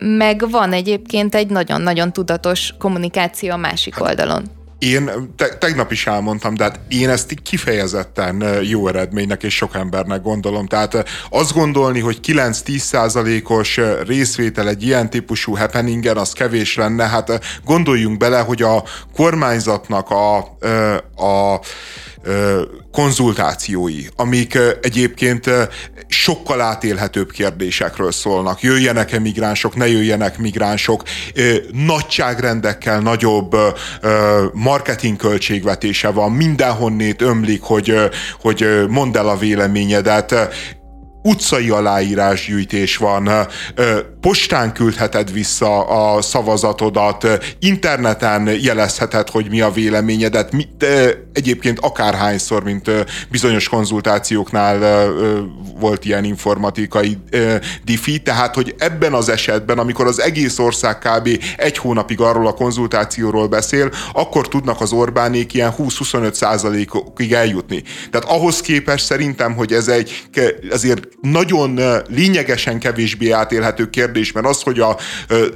meg van egyébként egy nagyon-nagyon tudatos kommunikáció a másik oldalon. Én te, tegnap is elmondtam, de hát én ezt kifejezetten jó eredménynek és sok embernek gondolom. Tehát azt gondolni, hogy 9-10 százalékos részvétel egy ilyen típusú happeningen, az kevés lenne. Hát gondoljunk bele, hogy a kormányzatnak a, a konzultációi, amik egyébként sokkal átélhetőbb kérdésekről szólnak. Jöjjenek-e migránsok, ne jöjjenek migránsok, nagyságrendekkel nagyobb marketing költségvetése van, mindenhonnét ömlik, hogy, hogy mondd el a véleményedet, utcai aláírásgyűjtés van, postán küldheted vissza a szavazatodat, interneten jelezheted, hogy mi a véleményedet, egyébként akárhányszor, mint bizonyos konzultációknál volt ilyen informatikai diffi, tehát, hogy ebben az esetben, amikor az egész ország kb. egy hónapig arról a konzultációról beszél, akkor tudnak az Orbánék ilyen 20-25 százalékig eljutni. Tehát ahhoz képest szerintem, hogy ez egy azért nagyon lényegesen kevésbé átélhető kérdés, mert az, hogy a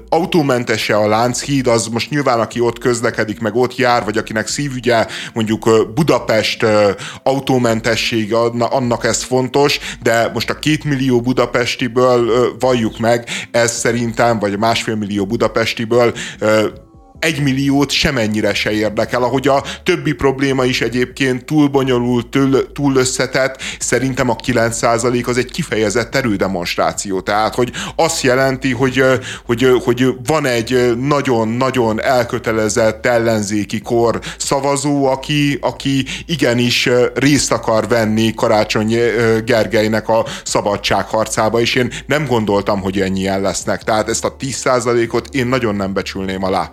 autómentese a Lánchíd, az most nyilván aki ott közlekedik, meg ott jár, vagy akinek szívügye, mondjuk Budapest autómentessége, annak ez fontos, de most a két millió budapestiből valljuk meg, ez szerintem, vagy a másfél millió budapestiből egy milliót semennyire se érdekel, ahogy a többi probléma is egyébként túl bonyolult, túl, túl összetett, szerintem a 9% az egy kifejezett erődemonstráció, tehát hogy azt jelenti, hogy, hogy, hogy van egy nagyon-nagyon elkötelezett ellenzéki kor szavazó, aki, aki igenis részt akar venni Karácsony Gergelynek a szabadságharcába, és én nem gondoltam, hogy ennyien lesznek. Tehát ezt a 10%-ot én nagyon nem becsülném alá.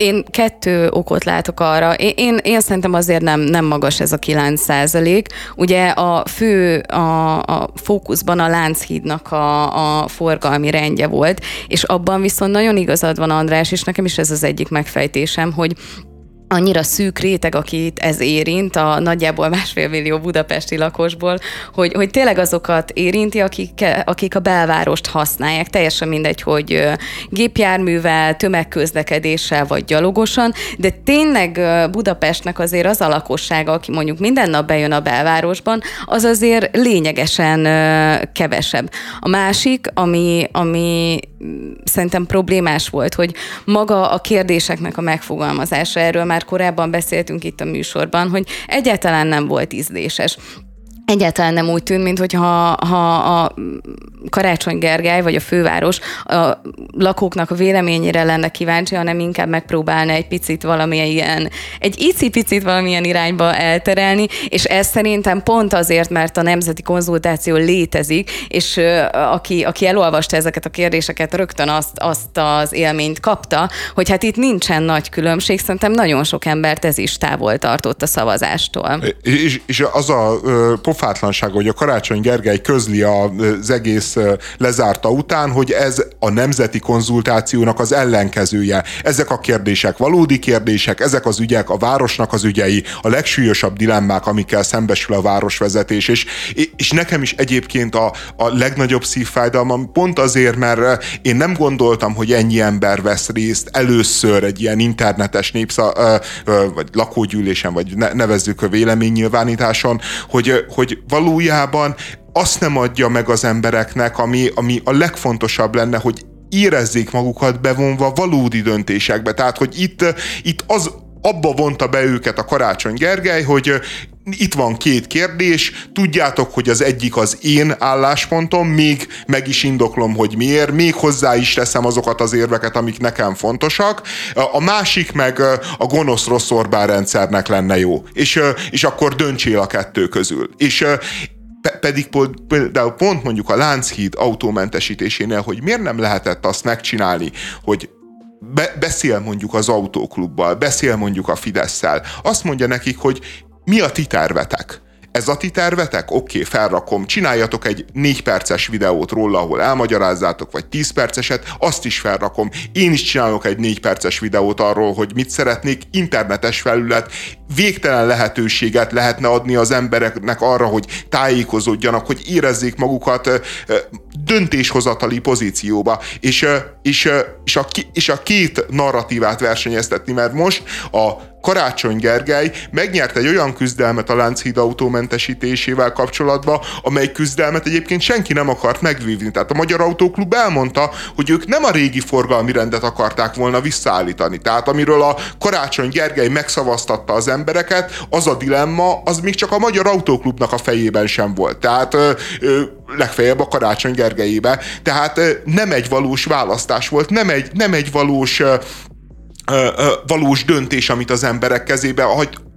Én kettő okot látok arra. Én, én, én szerintem azért nem, nem magas ez a 9 százalék. Ugye a fő, a, a fókuszban a Lánchídnak a, a forgalmi rendje volt, és abban viszont nagyon igazad van András, és nekem is ez az egyik megfejtésem, hogy annyira szűk réteg, akit ez érint, a nagyjából másfél millió budapesti lakosból, hogy, hogy tényleg azokat érinti, akik, akik a belvárost használják. Teljesen mindegy, hogy gépjárművel, tömegközlekedéssel vagy gyalogosan, de tényleg Budapestnek azért az a lakossága, aki mondjuk minden nap bejön a belvárosban, az azért lényegesen kevesebb. A másik, ami, ami szerintem problémás volt, hogy maga a kérdéseknek a megfogalmazása, erről már korábban beszéltünk itt a műsorban, hogy egyáltalán nem volt ízléses egyáltalán nem úgy tűnt, mintha ha a Karácsony Gergely vagy a főváros a lakóknak a véleményére lenne kíváncsi, hanem inkább megpróbálna egy picit valamilyen ilyen, egy icipicit valamilyen irányba elterelni, és ez szerintem pont azért, mert a nemzeti konzultáció létezik, és aki, aki elolvasta ezeket a kérdéseket, rögtön azt, azt az élményt kapta, hogy hát itt nincsen nagy különbség, szerintem nagyon sok embert ez is távol tartott a szavazástól. És, és az a pofátlanság, hogy a Karácsony Gergely közli az egész lezárta után, hogy ez a nemzeti konzultációnak az ellenkezője. Ezek a kérdések valódi kérdések, ezek az ügyek a városnak az ügyei, a legsúlyosabb dilemmák, amikkel szembesül a városvezetés, és, és nekem is egyébként a, a legnagyobb szívfájdalmam pont azért, mert én nem gondoltam, hogy ennyi ember vesz részt először egy ilyen internetes népsza, vagy lakógyűlésen, vagy nevezzük a véleménynyilvánításon, hogy, hogy hogy valójában azt nem adja meg az embereknek, ami, ami a legfontosabb lenne, hogy érezzék magukat bevonva valódi döntésekbe. Tehát, hogy itt, itt az abba vonta be őket a Karácsony Gergely, hogy itt van két kérdés, tudjátok, hogy az egyik az én álláspontom, még meg is indoklom, hogy miért, még hozzá is teszem azokat az érveket, amik nekem fontosak, a másik meg a gonosz rossz Orbán rendszernek lenne jó, és, és akkor döntsél a kettő közül. És pedig például pont mondjuk a Lánchíd autómentesítésénél, hogy miért nem lehetett azt megcsinálni, hogy be, beszél mondjuk az autóklubbal, beszél mondjuk a Fidesz-szel, azt mondja nekik, hogy mi a ti tervetek? ez a ti tervetek? Oké, okay, felrakom. Csináljatok egy négy perces videót róla, ahol elmagyarázzátok, vagy tíz perceset, azt is felrakom. Én is csinálok egy négy perces videót arról, hogy mit szeretnék. Internetes felület, végtelen lehetőséget lehetne adni az embereknek arra, hogy tájékozódjanak, hogy érezzék magukat döntéshozatali pozícióba, és, és, és, a, és a két narratívát versenyeztetni, mert most a Karácsony Gergely megnyert egy olyan küzdelmet a Lánchíd autómentesítésével kapcsolatban, amely küzdelmet egyébként senki nem akart megvívni. Tehát a Magyar Autóklub elmondta, hogy ők nem a régi forgalmi rendet akarták volna visszaállítani. Tehát amiről a Karácsony Gergely megszavaztatta az embereket, az a dilemma, az még csak a Magyar Autóklubnak a fejében sem volt. Tehát legfeljebb a Karácsony Gergelyébe. Tehát nem egy valós választás volt, nem egy, nem egy valós valós döntés, amit az emberek kezébe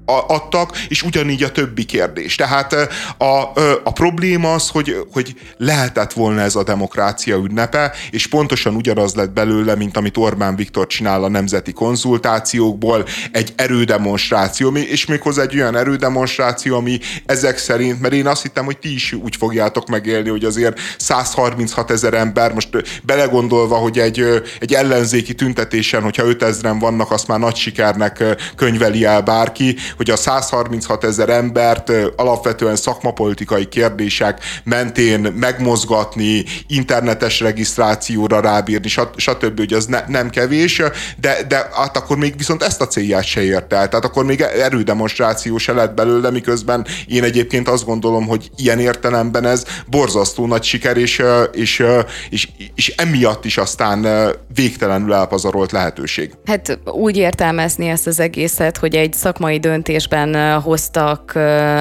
adtak, és ugyanígy a többi kérdés. Tehát a, a probléma az, hogy, hogy lehetett volna ez a demokrácia ünnepe, és pontosan ugyanaz lett belőle, mint amit Orbán Viktor csinál a nemzeti konzultációkból, egy erődemonstráció, és méghozzá egy olyan erődemonstráció, ami ezek szerint, mert én azt hittem, hogy ti is úgy fogjátok megélni, hogy azért 136 ezer ember, most belegondolva, hogy egy, egy ellenzéki tüntetésen, hogyha 5000-en vannak, azt már nagy sikernek könyveli el bárki, hogy a 136 ezer embert alapvetően szakmapolitikai kérdések mentén megmozgatni, internetes regisztrációra rábírni, stb., hogy az ne, nem kevés, de, de hát akkor még viszont ezt a célját se érte el. Tehát akkor még erődemonstráció se lett belőle, miközben én egyébként azt gondolom, hogy ilyen értelemben ez borzasztó nagy siker, és, és, és, és emiatt is aztán végtelenül elpazarolt lehetőség. Hát úgy értelmezni ezt az egészet, hogy egy szakmai döntés döntésben hoztak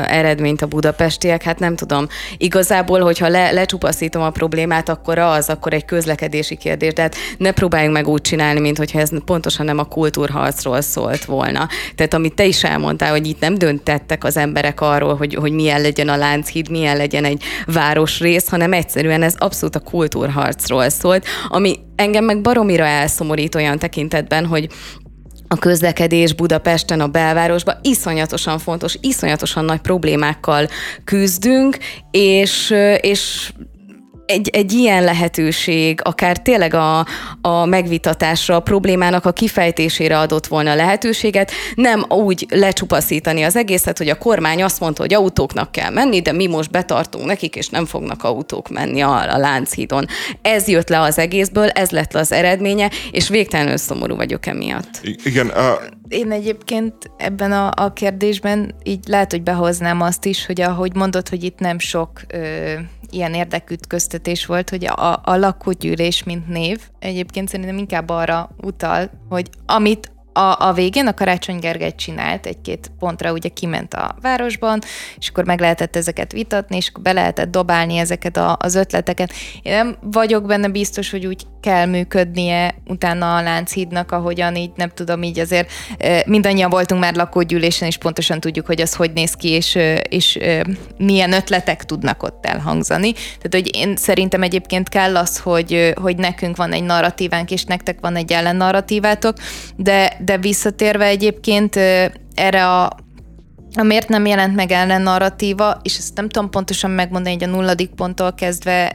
eredményt a budapestiek, hát nem tudom. Igazából, hogyha le, lecsupaszítom a problémát, akkor az, akkor egy közlekedési kérdés. De hát ne próbáljunk meg úgy csinálni, mint hogyha ez pontosan nem a kultúrharcról szólt volna. Tehát amit te is elmondtál, hogy itt nem döntettek az emberek arról, hogy, hogy milyen legyen a Lánchíd, milyen legyen egy városrész, hanem egyszerűen ez abszolút a kultúrharcról szólt, ami engem meg baromira elszomorít olyan tekintetben, hogy a közlekedés Budapesten, a belvárosban iszonyatosan fontos, iszonyatosan nagy problémákkal küzdünk, és, és egy, egy ilyen lehetőség, akár tényleg a, a megvitatásra, a problémának a kifejtésére adott volna lehetőséget, nem úgy lecsupaszítani az egészet, hogy a kormány azt mondta, hogy autóknak kell menni, de mi most betartunk nekik, és nem fognak autók menni a, a Lánchídon. Ez jött le az egészből, ez lett az eredménye, és végtelenül szomorú vagyok emiatt. Igen, a... Én egyébként ebben a, a kérdésben így lehet, hogy behoznám azt is, hogy ahogy mondod, hogy itt nem sok ö, ilyen érdekütköztetés volt, hogy a, a lakógyűlés, mint név, egyébként szerintem inkább arra utal, hogy amit a, a végén a Karácsony Gergely csinált egy-két pontra, ugye kiment a városban, és akkor meg lehetett ezeket vitatni, és akkor be lehetett dobálni ezeket a, az ötleteket. Én nem vagyok benne biztos, hogy úgy kell működnie utána a Lánchídnak, ahogyan így nem tudom, így azért mindannyian voltunk már lakógyűlésen, és pontosan tudjuk, hogy az hogy néz ki, és, és milyen ötletek tudnak ott elhangzani. Tehát, hogy én szerintem egyébként kell az, hogy, hogy nekünk van egy narratívánk, és nektek van egy ellennarratívátok, de, de visszatérve egyébként erre a Miért nem jelent meg ellen narratíva, és ezt nem tudom pontosan megmondani, hogy a nulladik ponttól kezdve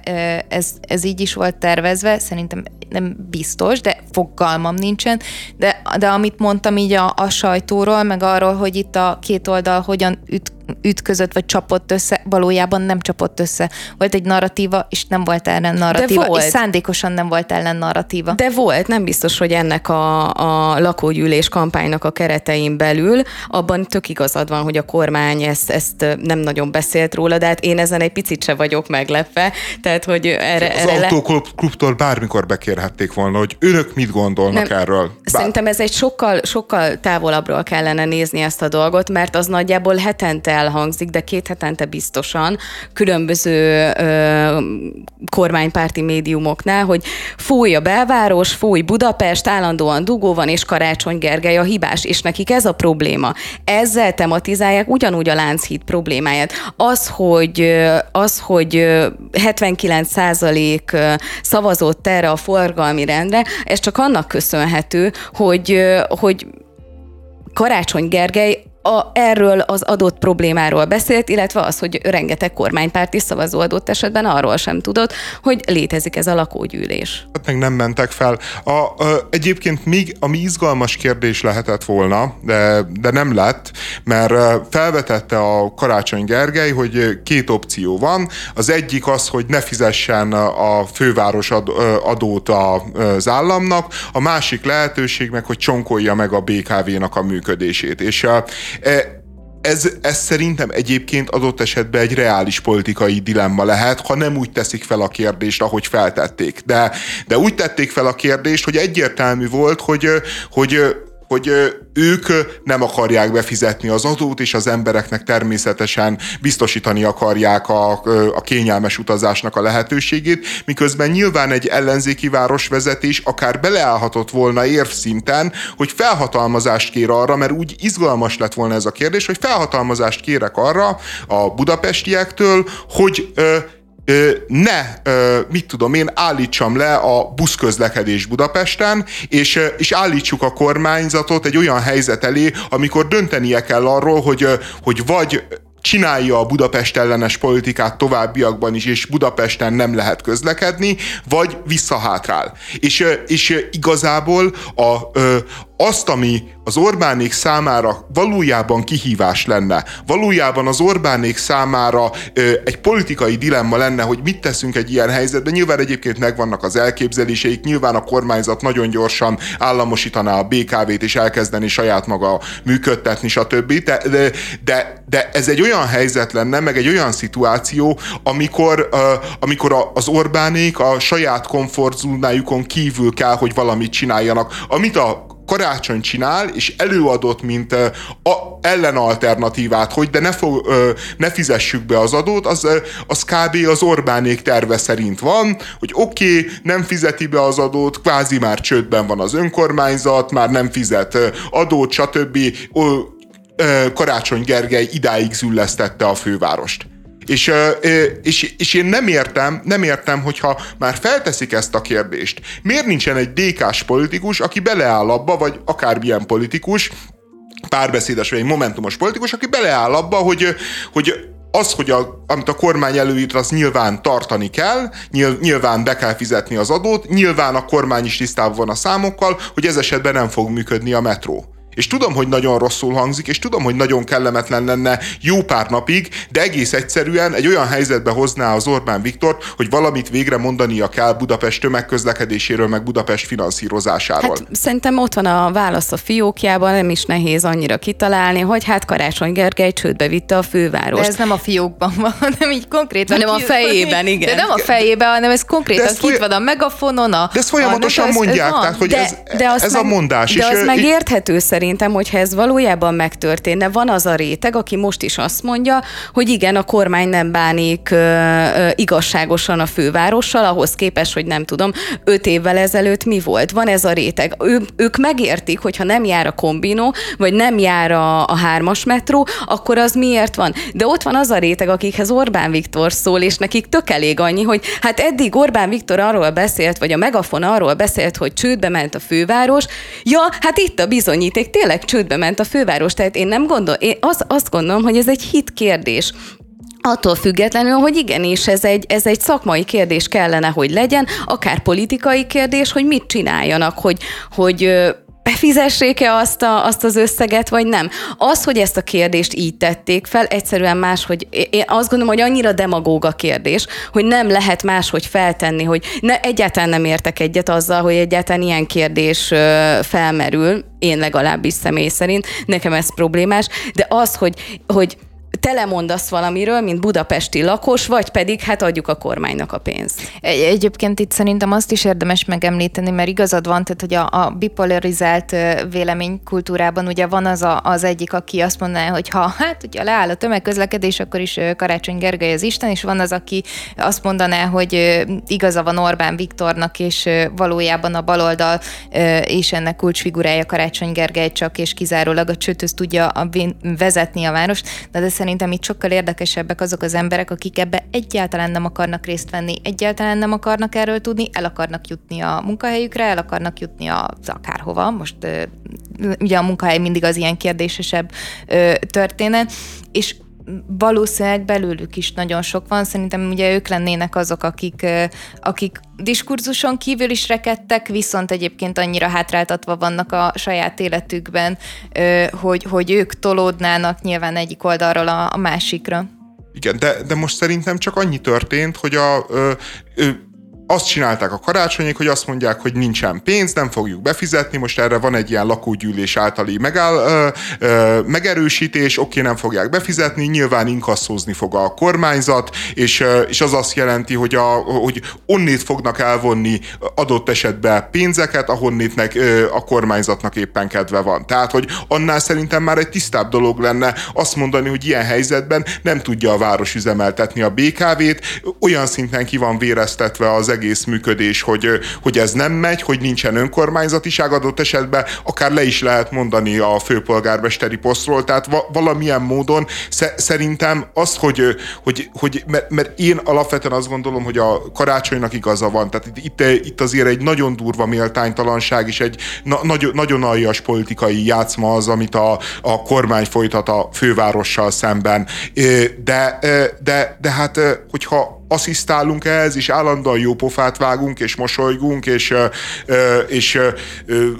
ez, ez így is volt tervezve, szerintem nem biztos, de fogalmam nincsen, de, de amit mondtam így a, a sajtóról, meg arról, hogy itt a két oldal hogyan üt, ütközött, vagy csapott össze, valójában nem csapott össze. Volt egy narratíva, és nem volt ellen narratíva, De volt. és szándékosan nem volt ellen narratíva. De volt, nem biztos, hogy ennek a, a lakógyűlés kampánynak a keretein belül, abban tök igazad van, hogy a kormány ezt, ezt nem nagyon beszélt róla, de hát én ezen egy picit se vagyok meglepve, tehát hogy erre... Az erre autóklubtól bármikor bekérhették volna, hogy önök mit gondolnak nem, erről. Bár... Szerintem ez egy sokkal, sokkal távolabbról kellene nézni ezt a dolgot, mert az nagyjából hetente elhangzik, de két hetente biztosan különböző ö, kormánypárti médiumoknál, hogy fúj a belváros, fúj Budapest, állandóan dugó van, és Karácsony Gergely a hibás, és nekik ez a probléma. Ezzel tematizálják ugyanúgy a Lánchíd problémáját. Az, hogy, az, hogy 79 százalék szavazott erre a forgalmi rendre, ez csak annak köszönhető, hogy, hogy Karácsony Gergely a, erről az adott problémáról beszélt, illetve az, hogy rengeteg kormánypárti szavazó adott esetben arról sem tudott, hogy létezik ez a lakógyűlés. Hát meg nem mentek fel. A, a, egyébként még ami izgalmas kérdés lehetett volna, de, de nem lett, mert felvetette a Karácsony Gergely, hogy két opció van. Az egyik az, hogy ne fizessen a főváros adót az államnak, a másik lehetőség meg, hogy csonkolja meg a BKV-nak a működését. És ez, ez szerintem egyébként adott esetben egy reális politikai dilemma lehet, ha nem úgy teszik fel a kérdést, ahogy feltették. De, de úgy tették fel a kérdést, hogy egyértelmű volt, hogy, hogy hogy ők nem akarják befizetni az adót, és az embereknek természetesen biztosítani akarják a, a kényelmes utazásnak a lehetőségét, miközben nyilván egy ellenzéki városvezetés akár beleállhatott volna érvszinten, hogy felhatalmazást kér arra, mert úgy izgalmas lett volna ez a kérdés, hogy felhatalmazást kérek arra a budapestiektől, hogy ne, mit tudom én, állítsam le a buszközlekedés Budapesten, és, és állítsuk a kormányzatot egy olyan helyzet elé, amikor döntenie kell arról, hogy, hogy vagy csinálja a Budapest ellenes politikát továbbiakban is, és Budapesten nem lehet közlekedni, vagy visszahátrál. És, és igazából a, azt, ami az Orbánék számára valójában kihívás lenne, valójában az Orbánék számára ö, egy politikai dilemma lenne, hogy mit teszünk egy ilyen helyzetben. Nyilván egyébként megvannak az elképzeléseik, nyilván a kormányzat nagyon gyorsan államosítaná a BKV-t és elkezdeni saját maga működtetni, stb. De, de, de, de ez egy olyan helyzet lenne, meg egy olyan szituáció, amikor, ö, amikor az Orbánék a saját komfortzónájukon kívül kell, hogy valamit csináljanak. Amit a karácsony csinál, és előadott, mint a, ellenalternatívát, hogy de ne, fog, ne fizessük be az adót, az, az kb. az Orbánék terve szerint van, hogy oké, okay, nem fizeti be az adót, kvázi már csődben van az önkormányzat, már nem fizet adót, stb. Karácsony Gergely idáig züllesztette a fővárost. És, és, és én nem értem, nem értem, hogyha már felteszik ezt a kérdést, miért nincsen egy DK-s politikus, aki beleáll abba, vagy akármilyen politikus, párbeszédes vagy egy momentumos politikus, aki beleáll abba, hogy, hogy az, hogy a, amit a kormány előírt, az nyilván tartani kell, nyilván be kell fizetni az adót, nyilván a kormány is tisztában van a számokkal, hogy ez esetben nem fog működni a metró. És tudom, hogy nagyon rosszul hangzik, és tudom, hogy nagyon kellemetlen lenne jó pár napig, de egész egyszerűen egy olyan helyzetbe hozná az Orbán Viktor, hogy valamit végre mondania kell Budapest tömegközlekedéséről, meg Budapest finanszírozásáról. Hát, szerintem ott van a válasz a fiókjában, nem is nehéz annyira kitalálni, hogy hát Karácsony Gergely csődbe vitte a fővárost. De ez nem a fiókban van, [laughs] hanem így konkrétan. Hanem a fejében, [laughs] igen. De nem a fejében, hanem ez konkrétan kit van a megafonon, a... De ezt folyamatosan a, mondják, ez tehát hogy de, ez, de ez meg, a mondás. De és az megérthető szerint szerintem, hogyha ez valójában megtörténne, van az a réteg, aki most is azt mondja, hogy igen, a kormány nem bánik ö, ö, igazságosan a fővárossal, ahhoz képest, hogy nem tudom, öt évvel ezelőtt mi volt. Van ez a réteg. Ő, ők megértik, hogyha nem jár a kombinó, vagy nem jár a, a hármas metró, akkor az miért van. De ott van az a réteg, akikhez Orbán Viktor szól, és nekik tök elég annyi, hogy hát eddig Orbán Viktor arról beszélt, vagy a megafon arról beszélt, hogy csődbe ment a főváros. Ja, hát itt a bizonyíték, tényleg csődbe ment a főváros. Tehát én nem gondol, én az, azt gondolom, hogy ez egy hit kérdés. Attól függetlenül, hogy igenis ez egy, ez egy szakmai kérdés kellene, hogy legyen, akár politikai kérdés, hogy mit csináljanak, hogy, hogy befizessék-e azt, a, azt az összeget, vagy nem. Az, hogy ezt a kérdést így tették fel, egyszerűen más, hogy én azt gondolom, hogy annyira demagóg a kérdés, hogy nem lehet máshogy feltenni, hogy ne, egyáltalán nem értek egyet azzal, hogy egyáltalán ilyen kérdés felmerül, én legalábbis személy szerint, nekem ez problémás, de az, hogy, hogy telemondasz valamiről, mint budapesti lakos, vagy pedig hát adjuk a kormánynak a pénzt. Egy, egyébként itt szerintem azt is érdemes megemlíteni, mert igazad van, tehát hogy a, a bipolarizált véleménykultúrában ugye van az a, az egyik, aki azt mondaná, hogy ha hát ugye leáll a tömegközlekedés, akkor is Karácsony Gergely az Isten, és van az, aki azt mondaná, hogy igaza van Orbán Viktornak, és valójában a baloldal és ennek kulcsfigurája Karácsony Gergely csak és kizárólag a csőtöz tudja vezetni a várost, de, de szerintem itt sokkal érdekesebbek azok az emberek, akik ebbe egyáltalán nem akarnak részt venni, egyáltalán nem akarnak erről tudni, el akarnak jutni a munkahelyükre, el akarnak jutni az akárhova, most ugye a munkahely mindig az ilyen kérdésesebb történet, és valószínűleg belőlük is nagyon sok van. Szerintem ugye ők lennének azok, akik, akik diskurzuson kívül is rekedtek, viszont egyébként annyira hátráltatva vannak a saját életükben, hogy, hogy ők tolódnának nyilván egyik oldalról a, a másikra. Igen, de, de most szerintem csak annyi történt, hogy a, ö, ö, azt csinálták a karácsonyék, hogy azt mondják, hogy nincsen pénz, nem fogjuk befizetni, most erre van egy ilyen lakógyűlés általi megáll, ö, ö, megerősítés, oké, nem fogják befizetni, nyilván inkasszózni fog a kormányzat, és, ö, és az azt jelenti, hogy, a, hogy onnét fognak elvonni adott esetben pénzeket, ahonnétnek ö, a kormányzatnak éppen kedve van. Tehát, hogy annál szerintem már egy tisztább dolog lenne azt mondani, hogy ilyen helyzetben nem tudja a város üzemeltetni a BKV-t, olyan szinten ki van véreztetve az egész működés, hogy, hogy ez nem megy, hogy nincsen önkormányzatiság adott esetben, akár le is lehet mondani a főpolgármesteri posztról, tehát va- valamilyen módon sze- szerintem az, hogy, hogy, hogy mert, mert én alapvetően azt gondolom, hogy a karácsonynak igaza van, tehát itt, itt, azért egy nagyon durva méltánytalanság és egy na, nagy, nagyon aljas politikai játszma az, amit a, a kormány folytat a fővárossal szemben. De, de, de hát, hogyha asszisztálunk ehhez, és állandóan jó pofát vágunk, és mosolygunk, és, és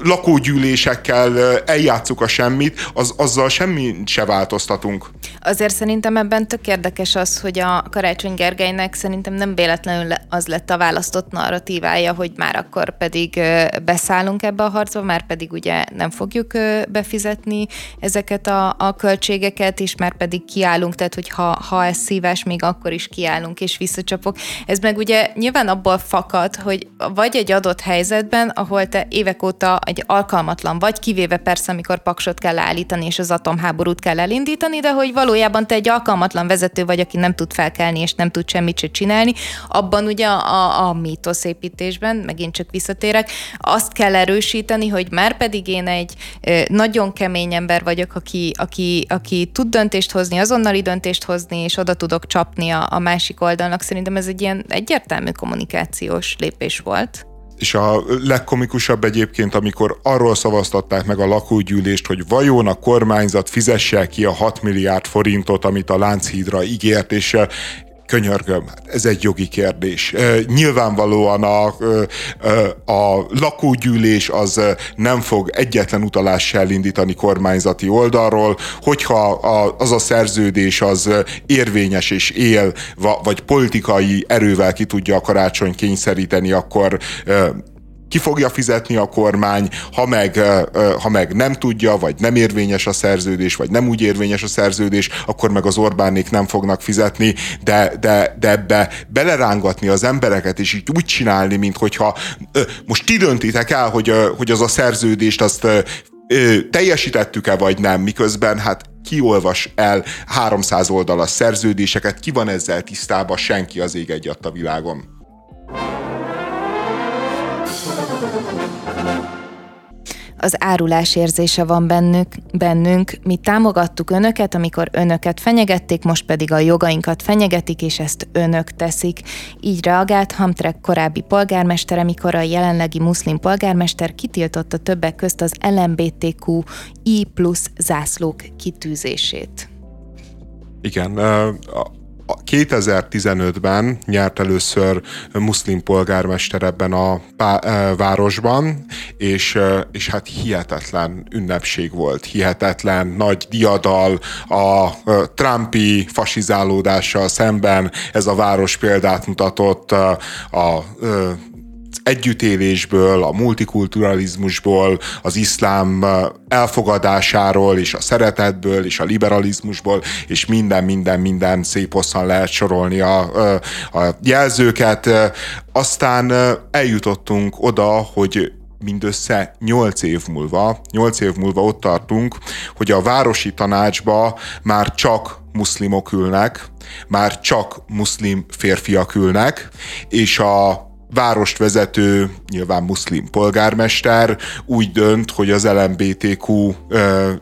lakógyűlésekkel eljátszuk a semmit, az, azzal semmit se változtatunk. Azért szerintem ebben tök érdekes az, hogy a Karácsony Gergelynek szerintem nem véletlenül az lett a választott narratívája, hogy már akkor pedig beszállunk ebbe a harcba, már pedig ugye nem fogjuk befizetni ezeket a, a költségeket, és már pedig kiállunk, tehát hogy ha, ha ez szívás, még akkor is kiállunk, és vissza visszacsapok. Ez meg ugye nyilván abból fakad, hogy vagy egy adott helyzetben, ahol te évek óta egy alkalmatlan vagy, kivéve persze, amikor paksot kell állítani, és az atomháborút kell elindítani, de hogy valójában te egy alkalmatlan vezető vagy, aki nem tud felkelni, és nem tud semmit se csinálni, abban ugye a, a mítoszépítésben, megint csak visszatérek, azt kell erősíteni, hogy már pedig én egy nagyon kemény ember vagyok, aki, aki, aki tud döntést hozni, azonnali döntést hozni, és oda tudok csapni a, a másik oldalnak szerintem ez egy ilyen egyértelmű kommunikációs lépés volt. És a legkomikusabb egyébként, amikor arról szavaztatták meg a lakógyűlést, hogy vajon a kormányzat fizesse ki a 6 milliárd forintot, amit a Lánchídra ígért, és könyörgöm, ez egy jogi kérdés. Nyilvánvalóan a, a lakógyűlés az nem fog egyetlen utalás se elindítani kormányzati oldalról, hogyha az a szerződés az érvényes és él, vagy politikai erővel ki tudja a karácsony kényszeríteni, akkor ki fogja fizetni a kormány, ha meg, ha meg nem tudja, vagy nem érvényes a szerződés, vagy nem úgy érvényes a szerződés, akkor meg az Orbánék nem fognak fizetni, de, de, de ebbe belerángatni az embereket, és így úgy csinálni, mint hogyha most ti döntitek el, hogy, hogy az a szerződést azt teljesítettük-e vagy nem, miközben hát kiolvas el 300 oldalas szerződéseket, ki van ezzel tisztában, senki az ég egy a világon. Az árulás érzése van bennük, bennünk. Mi támogattuk önöket, amikor önöket fenyegették, most pedig a jogainkat fenyegetik, és ezt önök teszik. Így reagált Hamtrek korábbi polgármestere, mikor a jelenlegi muszlim polgármester kitiltotta többek közt az LMBTQ I plusz zászlók kitűzését. Igen, 2015-ben nyert először muszlim polgármester ebben a városban, és, és hát hihetetlen ünnepség volt, hihetetlen nagy diadal a Trumpi fasizálódással szemben ez a város példát mutatott a, a együttélésből, a multikulturalizmusból, az iszlám elfogadásáról, és a szeretetből, és a liberalizmusból, és minden, minden, minden szép hosszan lehet sorolni a, a jelzőket. Aztán eljutottunk oda, hogy mindössze 8 év múlva, 8 év múlva ott tartunk, hogy a városi tanácsba már csak muszlimok ülnek, már csak muszlim férfiak ülnek, és a várost vezető, nyilván muszlim polgármester úgy dönt, hogy az LMBTQ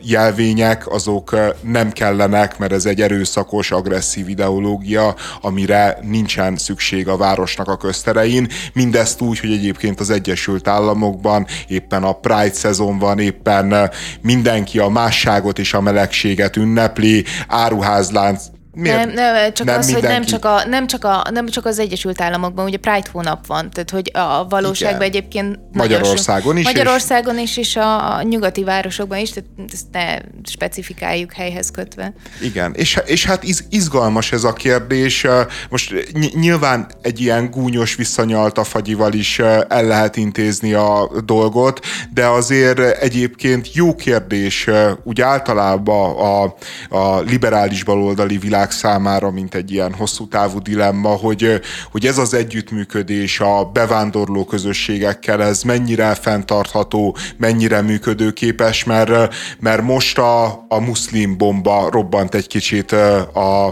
jelvények azok nem kellenek, mert ez egy erőszakos, agresszív ideológia, amire nincsen szükség a városnak a közterein. Mindezt úgy, hogy egyébként az Egyesült Államokban éppen a Pride szezon van, éppen mindenki a másságot és a melegséget ünnepli, áruházlánc Miért? Nem, nem, csak nem az, mindenki... hogy nem csak, a, nem, csak a, nem csak az Egyesült Államokban, ugye Pride hónap van, tehát hogy a valóságban Igen. egyébként Magyarországon is. Magyarországon is, és a nyugati városokban is, tehát ezt ne specifikáljuk helyhez kötve. Igen, és, és hát iz, izgalmas ez a kérdés. Most nyilván egy ilyen gúnyos visszanyalt a fagyival is el lehet intézni a dolgot, de azért egyébként jó kérdés úgy általában a, a liberális baloldali világ világ számára, mint egy ilyen hosszú távú dilemma, hogy, hogy ez az együttműködés a bevándorló közösségekkel, ez mennyire fenntartható, mennyire működőképes, mert, mert most a, a muszlim bomba robbant egy kicsit a,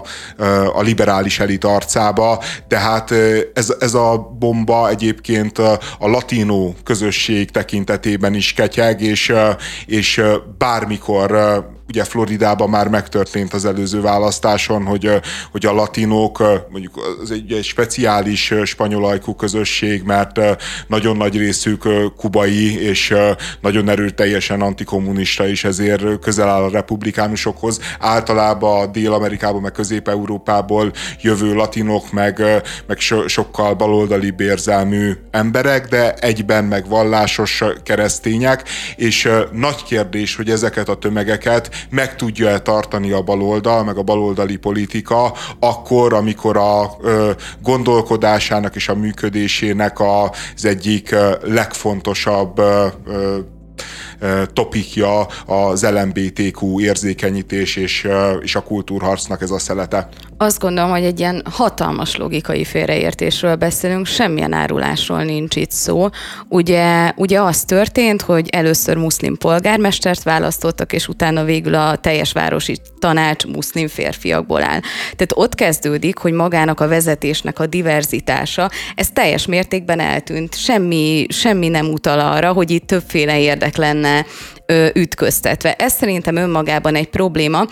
a liberális elit arcába, de hát ez, ez a bomba egyébként a latinó közösség tekintetében is ketyeg, és, és bármikor ugye Floridában már megtörtént az előző választáson, hogy, hogy a latinok, mondjuk az egy, egy speciális spanyolajkú közösség, mert nagyon nagy részük kubai, és nagyon erőteljesen antikommunista is, ezért közel áll a republikánusokhoz. Általában Dél-Amerikából, meg Közép-Európából jövő latinok, meg, meg so, sokkal baloldali bérzelmű emberek, de egyben meg vallásos keresztények, és nagy kérdés, hogy ezeket a tömegeket meg tudja-e tartani a baloldal, meg a baloldali politika, akkor, amikor a gondolkodásának és a működésének az egyik legfontosabb topikja az LMBTQ érzékenyítés és, és a kultúrharcnak ez a szelete. Azt gondolom, hogy egy ilyen hatalmas logikai félreértésről beszélünk, semmilyen árulásról nincs itt szó. Ugye, ugye az történt, hogy először muszlim polgármestert választottak, és utána végül a teljes városi tanács muszlim férfiakból áll. Tehát ott kezdődik, hogy magának a vezetésnek a diverzitása, ez teljes mértékben eltűnt. Semmi, semmi nem utal arra, hogy itt többféle érdek lenne ö, ütköztetve. Ez szerintem önmagában egy probléma,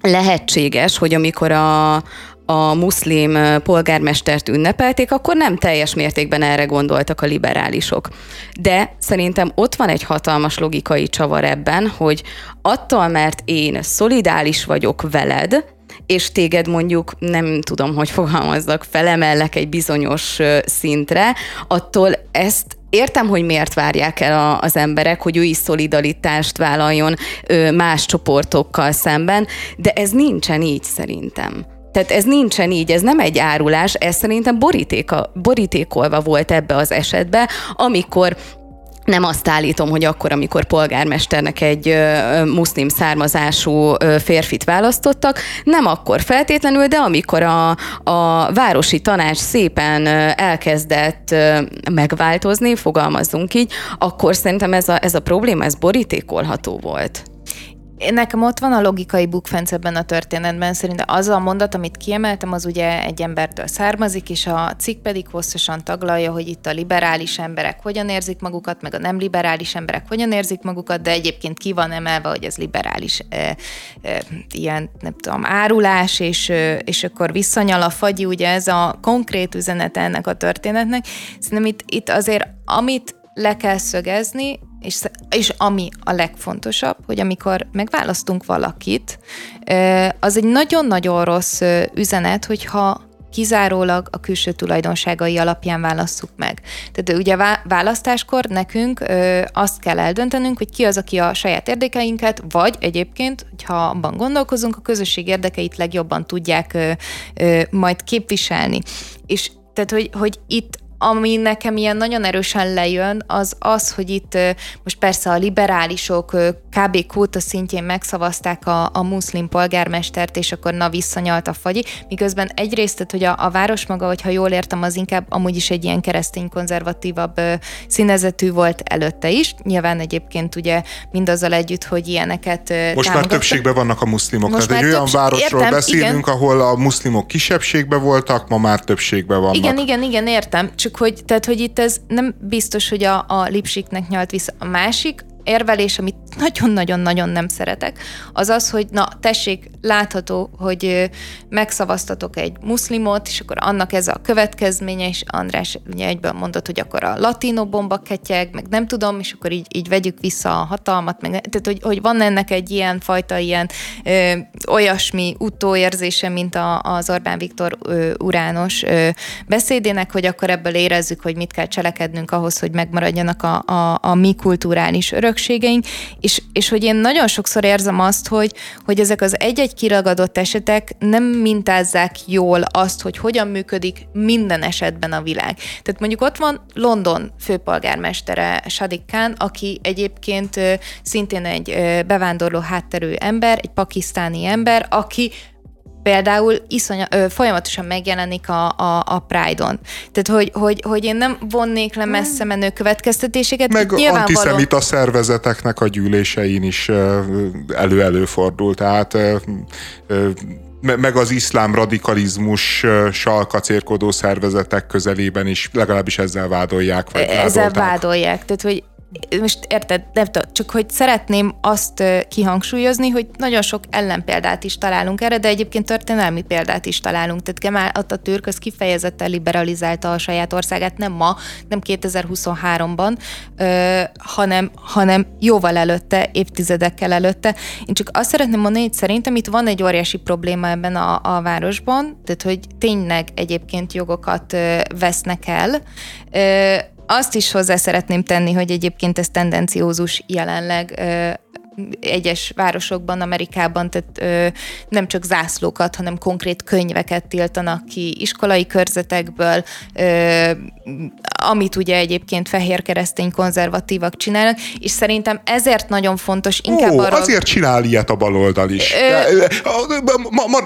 lehetséges, hogy amikor a, a muszlim polgármestert ünnepelték, akkor nem teljes mértékben erre gondoltak a liberálisok. De szerintem ott van egy hatalmas logikai csavar ebben, hogy attól, mert én szolidális vagyok veled, és téged mondjuk, nem tudom, hogy fogalmazzak, felemellek egy bizonyos szintre, attól ezt Értem, hogy miért várják el az emberek, hogy ő is szolidaritást vállaljon más csoportokkal szemben, de ez nincsen így szerintem. Tehát ez nincsen így, ez nem egy árulás, ez szerintem borítéka, borítékolva volt ebbe az esetbe, amikor nem azt állítom, hogy akkor, amikor polgármesternek egy muszlim származású férfit választottak, nem akkor feltétlenül, de amikor a, a városi tanács szépen elkezdett megváltozni, fogalmazzunk így, akkor szerintem ez a, ez a probléma, ez borítékolható volt. Nekem ott van a logikai bukfenc ebben a történetben, szerintem az a mondat, amit kiemeltem, az ugye egy embertől származik, és a cikk pedig hosszasan taglalja, hogy itt a liberális emberek hogyan érzik magukat, meg a nem liberális emberek hogyan érzik magukat, de egyébként ki van emelve, hogy ez liberális e, e, ilyen, nem tudom, árulás, és, e, és akkor visszanyal a fagyi, ugye ez a konkrét üzenet ennek a történetnek. Szerintem itt, itt azért, amit le kell szögezni, és, és ami a legfontosabb, hogy amikor megválasztunk valakit, az egy nagyon-nagyon rossz üzenet, hogyha kizárólag a külső tulajdonságai alapján válasszuk meg. Tehát ugye választáskor nekünk ö, azt kell eldöntenünk, hogy ki az, aki a saját érdekeinket, vagy egyébként, hogyha abban gondolkozunk, a közösség érdekeit legjobban tudják ö, ö, majd képviselni. És tehát, hogy, hogy itt ami nekem ilyen nagyon erősen lejön, az az, hogy itt most persze a liberálisok kb. kóta szintjén megszavazták a, a muszlim polgármestert, és akkor na visszanyalt a fagyi, miközben egyrészt, tehát, hogy a, a város maga, hogyha jól értem, az inkább amúgy is egy ilyen keresztény konzervatívabb színezetű volt előtte is. Nyilván egyébként ugye mindazzal együtt, hogy ilyeneket Most támogatta. már többségben vannak a muszlimok. Most Tehát egy olyan városról értem, beszélünk, igen. ahol a muszlimok kisebbségben voltak, ma már többségben vannak. Igen, igen, igen, értem. Csak csak hogy, tehát, hogy itt ez nem biztos, hogy a, a lipsiknek nyalt vissza. A másik, érvelés, amit nagyon-nagyon-nagyon nem szeretek, az az, hogy na tessék, látható, hogy megszavaztatok egy muszlimot, és akkor annak ez a következménye, és András ugye egyben mondott, hogy akkor a latino bomba ketyeg, meg nem tudom, és akkor így, így vegyük vissza a hatalmat, meg, tehát hogy, hogy van ennek egy ilyen fajta ilyen ö, olyasmi utóérzése, mint a, az Orbán Viktor ö, urános ö, beszédének, hogy akkor ebből érezzük, hogy mit kell cselekednünk ahhoz, hogy megmaradjanak a, a, a mi kulturális örökségeink, és, és hogy én nagyon sokszor érzem azt, hogy, hogy ezek az egy-egy kiragadott esetek nem mintázzák jól azt, hogy hogyan működik minden esetben a világ. Tehát mondjuk ott van London főpolgármestere Sadiq Khan, aki egyébként szintén egy bevándorló hátterű ember, egy pakisztáni ember, aki például iszonya, ö, folyamatosan megjelenik a, a, a Pride-on. Tehát, hogy, hogy, hogy én nem vonnék le messze menő következtetéseket. Meg antiszemita szervezeteknek a gyűlésein is elő-elő fordul. Tehát meg az iszlám radikalizmussal kacérkodó szervezetek közelében is legalábbis ezzel vádolják. Vagy ezzel vádolják. Tehát, hogy most érted, nem tudom, csak hogy szeretném azt kihangsúlyozni, hogy nagyon sok ellenpéldát is találunk erre, de egyébként történelmi példát is találunk. Tehát Kemal Atatürk az kifejezetten liberalizálta a saját országát, nem ma, nem 2023-ban, hanem, hanem jóval előtte, évtizedekkel előtte. Én csak azt szeretném mondani, hogy szerintem itt van egy óriási probléma ebben a, a városban, tehát hogy tényleg egyébként jogokat vesznek el, azt is hozzá szeretném tenni, hogy egyébként ez tendenciózus jelenleg egyes városokban, Amerikában, tehát ö, nem csak zászlókat, hanem konkrét könyveket tiltanak ki iskolai körzetekből, ö, amit ugye egyébként fehér keresztény konzervatívak csinálnak, és szerintem ezért nagyon fontos inkább Ó, arra... azért csinál ilyet a baloldal is. Ö...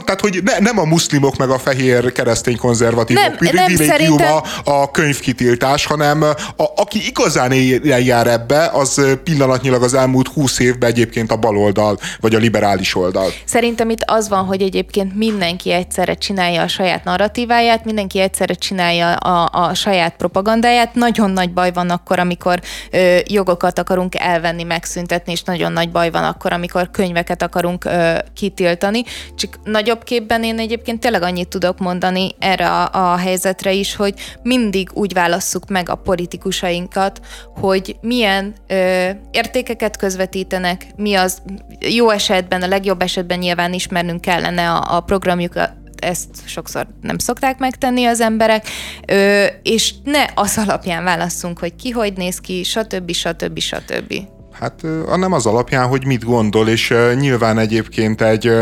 Tehát, hogy ne, nem a muszlimok meg a fehér keresztény konzervatívok nem, nem szerintem... a, könyvkitiltás, hanem a, aki igazán eljár ebbe, az pillanatnyilag az elmúlt húsz évben egyébként a baloldal, vagy a liberális oldal. Szerintem itt az van, hogy egyébként mindenki egyszerre csinálja a saját narratíváját, mindenki egyszerre csinálja a, a saját propagandáját. Nagyon nagy baj van akkor, amikor ö, jogokat akarunk elvenni, megszüntetni, és nagyon nagy baj van akkor, amikor könyveket akarunk ö, kitiltani. Csak nagyobb képben én egyébként tényleg annyit tudok mondani erre a, a helyzetre is, hogy mindig úgy válasszuk meg a politikusainkat, hogy milyen ö, értékeket közvetítenek, mi az jó esetben, a legjobb esetben nyilván ismernünk kellene a, a programjukat, ezt sokszor nem szokták megtenni az emberek, ö, és ne az alapján válasszunk, hogy ki hogy néz ki, stb. stb. stb. Hát nem az alapján, hogy mit gondol, és nyilván egyébként egy,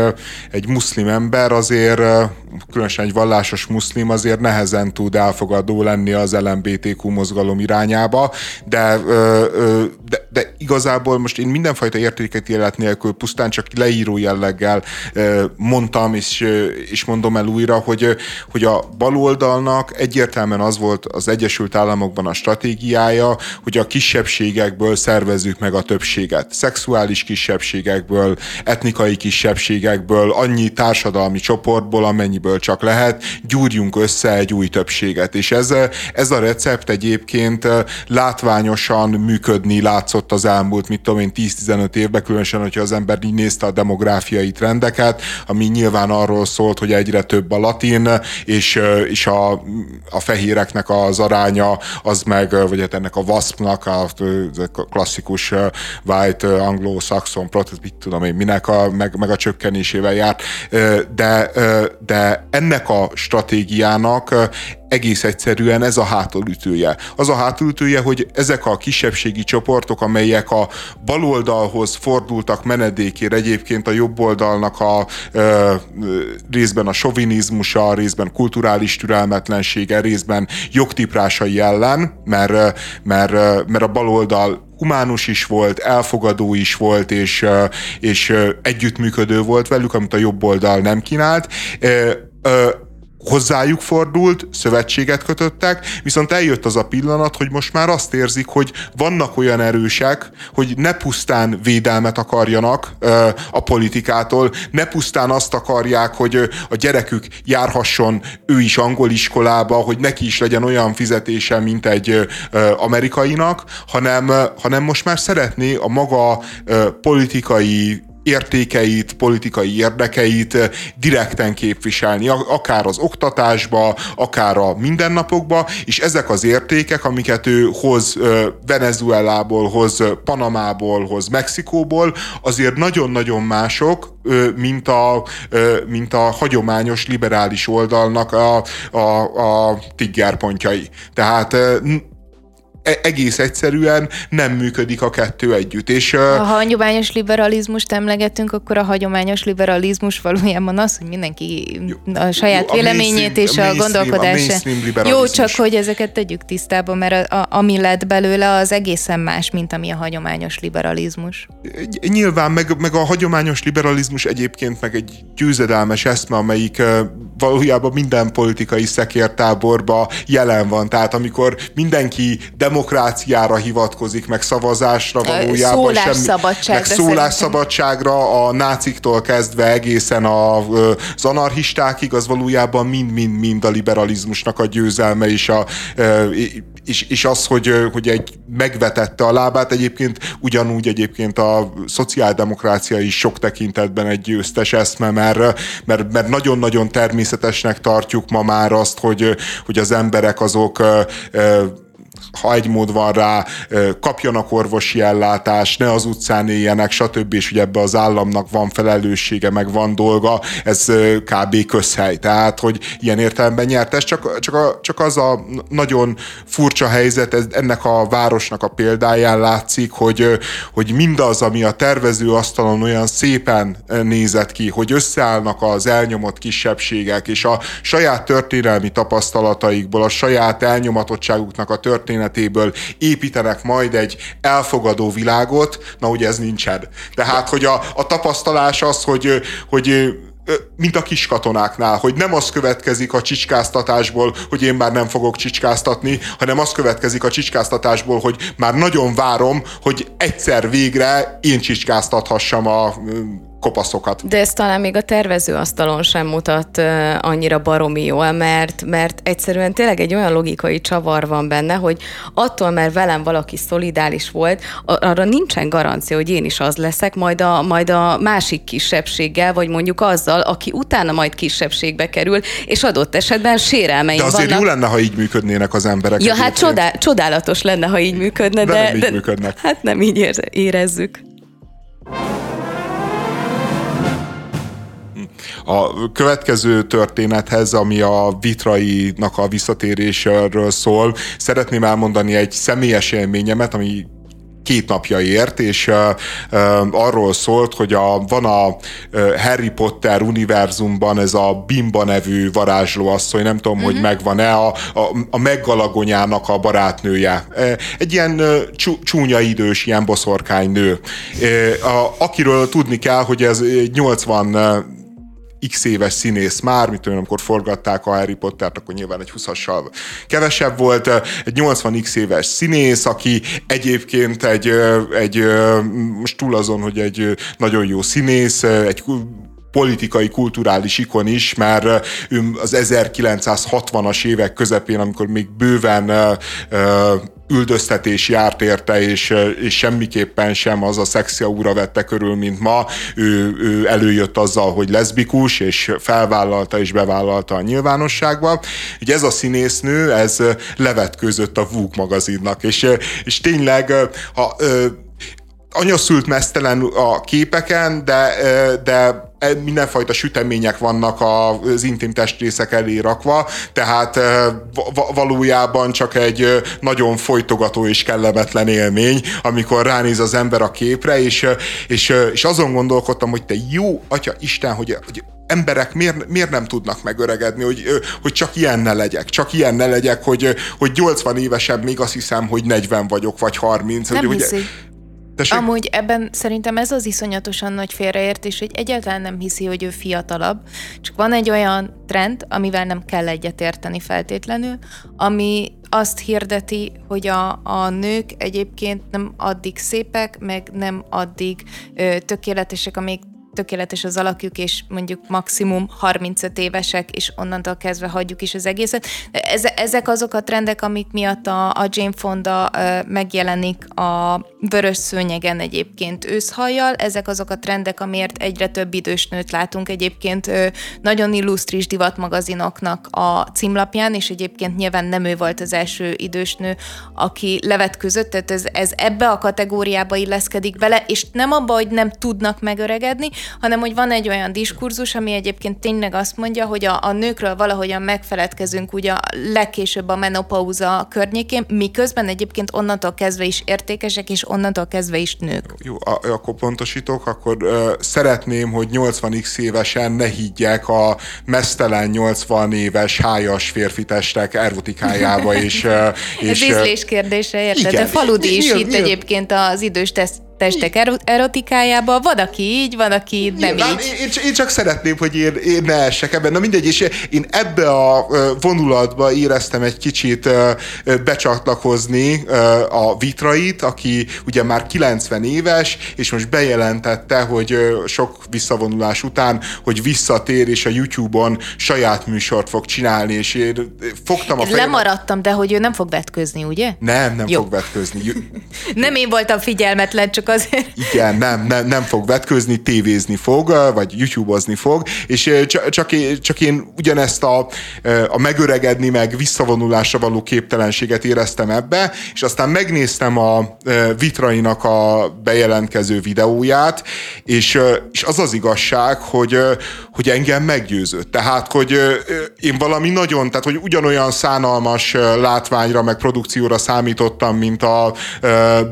egy muszlim ember azért, különösen egy vallásos muszlim azért nehezen tud elfogadó lenni az LMBTQ mozgalom irányába, de, de, de igazából most én mindenfajta értéket élet nélkül pusztán csak leíró jelleggel mondtam, és, és mondom el újra, hogy, hogy a baloldalnak egyértelműen az volt az Egyesült Államokban a stratégiája, hogy a kisebbségekből szervezzük meg a többséget. Szexuális kisebbségekből, etnikai kisebbségekből, annyi társadalmi csoportból, amennyiből csak lehet, gyúrjunk össze egy új többséget. És ez, ez a recept egyébként látványosan működni látszott az elmúlt, mit tudom én, 10-15 évben, különösen, hogyha az ember így nézte a demográfiai trendeket, ami nyilván arról szólt, hogy egyre több a latin, és, és a, a fehéreknek az aránya, az meg, vagy hát ennek a WASP-nak, a, a klasszikus white, anglo-saxon, protest, mit tudom én, minek a, meg, meg a csökkenésével járt, de, de ennek a stratégiának egész egyszerűen ez a hátulütője. Az a hátulütője, hogy ezek a kisebbségi csoportok, amelyek a baloldalhoz fordultak menedékért, egyébként a jobboldalnak a ö, részben a sovinizmusa, részben kulturális türelmetlensége, részben jogtiprásai ellen, mert, mert, mert a baloldal humánus is volt, elfogadó is volt, és, és együttműködő volt velük, amit a jobb oldal nem kínált hozzájuk fordult, szövetséget kötöttek, viszont eljött az a pillanat, hogy most már azt érzik, hogy vannak olyan erősek, hogy ne pusztán védelmet akarjanak a politikától, ne pusztán azt akarják, hogy a gyerekük járhasson ő is angol iskolába, hogy neki is legyen olyan fizetése, mint egy amerikainak, hanem, hanem most már szeretné a maga politikai értékeit, politikai érdekeit direkten képviselni, akár az oktatásba, akár a mindennapokba, és ezek az értékek, amiket ő hoz Venezuelából, hoz Panamából, hoz Mexikóból, azért nagyon-nagyon mások, mint a, mint a hagyományos liberális oldalnak a, a, a tiggerpontjai. Tehát egész egyszerűen nem működik a kettő együtt. És, ha hagyományos liberalizmust emlegetünk, akkor a hagyományos liberalizmus valójában az, hogy mindenki a saját jó, a véleményét és a, gondolkodását. Jó, csak hogy ezeket tegyük tisztába, mert a, a, ami lett belőle, az egészen más, mint ami a hagyományos liberalizmus. Nyilván, meg, meg a hagyományos liberalizmus egyébként meg egy győzedelmes eszme, amelyik valójában minden politikai szekértáborba jelen van. Tehát amikor mindenki demokráciára hivatkozik, meg szavazásra valójában szólásszabadság, semmi, meg szólásszabadságra a náciktól kezdve egészen a, az anarchistákig, az valójában mind-mind-mind a liberalizmusnak a győzelme, és, a, és, és az, hogy, hogy egy megvetette a lábát, egyébként ugyanúgy egyébként a szociáldemokrácia is sok tekintetben egy győztes eszme, mert, mert, mert nagyon-nagyon természetesnek tartjuk ma már azt, hogy, hogy az emberek azok ha egy mód van rá, kapjanak orvosi ellátást, ne az utcán éljenek, stb. És ugye ebbe az államnak van felelőssége, meg van dolga, ez kb. közhely. Tehát, hogy ilyen értelemben nyert. Ez csak, csak, a, csak az a nagyon furcsa helyzet, ez, ennek a városnak a példáján látszik, hogy, hogy mindaz, ami a tervező asztalon olyan szépen nézett ki, hogy összeállnak az elnyomott kisebbségek, és a saját történelmi tapasztalataikból, a saját elnyomatottságuknak a történet történetéből építenek majd egy elfogadó világot, na ugye ez nincsen. Tehát, hogy a, a tapasztalás az, hogy, hogy mint a kis katonáknál, hogy nem az következik a csicskáztatásból, hogy én már nem fogok csicskáztatni, hanem az következik a csicskáztatásból, hogy már nagyon várom, hogy egyszer végre én csicskáztathassam a kopaszokat. De ez talán még a tervezőasztalon sem mutat annyira baromi jól, mert, mert egyszerűen tényleg egy olyan logikai csavar van benne, hogy attól, mert velem valaki szolidális volt, arra nincsen garancia, hogy én is az leszek, majd a, majd a másik kisebbséggel, vagy mondjuk azzal, aki utána majd kisebbségbe kerül, és adott esetben sérelmeim De azért vannak. jó lenne, ha így működnének az emberek. Ja, hát csodá, csodálatos lenne, ha így működne, de, de, nem így de, működnek. Hát nem így érezzük. A következő történethez, ami a Vitrainak a visszatéréséről szól, szeretném elmondani egy személyes élményemet, ami két napja ért, és uh, uh, arról szólt, hogy a, van a uh, Harry Potter univerzumban ez a Bimba nevű varázslóasszony, nem tudom, uh-huh. hogy mhm. megvan-e, a, a, a meggalagonyának a barátnője. Egy ilyen csú, csúnya idős, ilyen boszorkány nő. A, akiről tudni kell, hogy ez 80 x éves színész már, mit tudom, amikor forgatták a Harry Pottert, akkor nyilván egy 20-assal kevesebb volt, egy 80 x éves színész, aki egyébként egy, egy most túl azon, hogy egy nagyon jó színész, egy politikai, kulturális ikon is, mert az 1960-as évek közepén, amikor még bőven üldöztetés járt érte, és, és semmiképpen sem az a szexia úra vette körül, mint ma. Ő, ő előjött azzal, hogy leszbikus, és felvállalta és bevállalta a nyilvánosságba. Ugye ez a színésznő, ez levetkőzött a Vogue magazinnak, és, és tényleg ha, anyaszült mesztelen a képeken, de, de mindenfajta sütemények vannak az intim testrészek elé rakva, tehát e, valójában csak egy e, nagyon folytogató és kellemetlen élmény, amikor ránéz az ember a képre, és, és, és azon gondolkodtam, hogy te jó atya Isten, hogy, hogy emberek miért, miért nem tudnak megöregedni, hogy, hogy csak ilyen ne legyek, csak ilyen ne legyek, hogy, hogy 80 évesen még azt hiszem, hogy 40 vagyok, vagy 30. Nem hogy, hiszi. Tessék? Amúgy ebben szerintem ez az iszonyatosan nagy félreértés, hogy egyáltalán nem hiszi, hogy ő fiatalabb, csak van egy olyan trend, amivel nem kell egyetérteni feltétlenül, ami azt hirdeti, hogy a, a nők egyébként nem addig szépek, meg nem addig ö, tökéletesek, amíg tökéletes az alakjuk, és mondjuk maximum 35 évesek, és onnantól kezdve hagyjuk is az egészet. Ezek azok a trendek, amik miatt a, a Jane Fonda megjelenik a vörös szőnyegen egyébként őszhajjal. Ezek azok a trendek, amiért egyre több idős nőt látunk egyébként nagyon illusztris divatmagazinoknak a címlapján, és egyébként nyilván nem ő volt az első idős nő, aki levet között, tehát ez, ez ebbe a kategóriába illeszkedik bele, és nem abba, hogy nem tudnak megöregedni, hanem hogy van egy olyan diskurzus, ami egyébként tényleg azt mondja, hogy a, a nőkről valahogyan megfeledkezünk ugye a legkésőbb a menopauza környékén, miközben egyébként onnantól kezdve is értékesek, és onnantól kezdve is nők. Jó, akkor pontosítok, akkor uh, szeretném, hogy 80x évesen ne higgyek a mesztelen 80 éves hájas férfi testek erotikájába, és... [laughs] És Ez ízlés kérdése, érted? Igen. De Faludi is itt egyébként az idős teszt testek erotikájába, van, aki így, van, aki nem Nyilván, így. Én, én csak szeretném, hogy én, én ne essek ebben. Na mindegy, és én ebbe a vonulatba éreztem egy kicsit becsatlakozni a Vitrait, aki ugye már 90 éves, és most bejelentette, hogy sok visszavonulás után, hogy visszatér, és a YouTube-on saját műsort fog csinálni, és én fogtam a fejemet. Lemaradtam, de hogy ő nem fog vetközni, ugye? Nem, nem Jó. fog vetközni. nem én voltam figyelmetlen, csak azért. Igen, nem, nem, nem fog vetközni, tévézni fog, vagy YouTube-ozni fog, és csak, én, csak én ugyanezt a, a megöregedni, meg visszavonulásra való képtelenséget éreztem ebbe, és aztán megnéztem a Vitrainak a bejelentkező videóját, és, és az az igazság, hogy, hogy engem meggyőzött. Tehát, hogy én valami nagyon, tehát, hogy ugyanolyan szánalmas látványra, meg produkcióra számítottam, mint a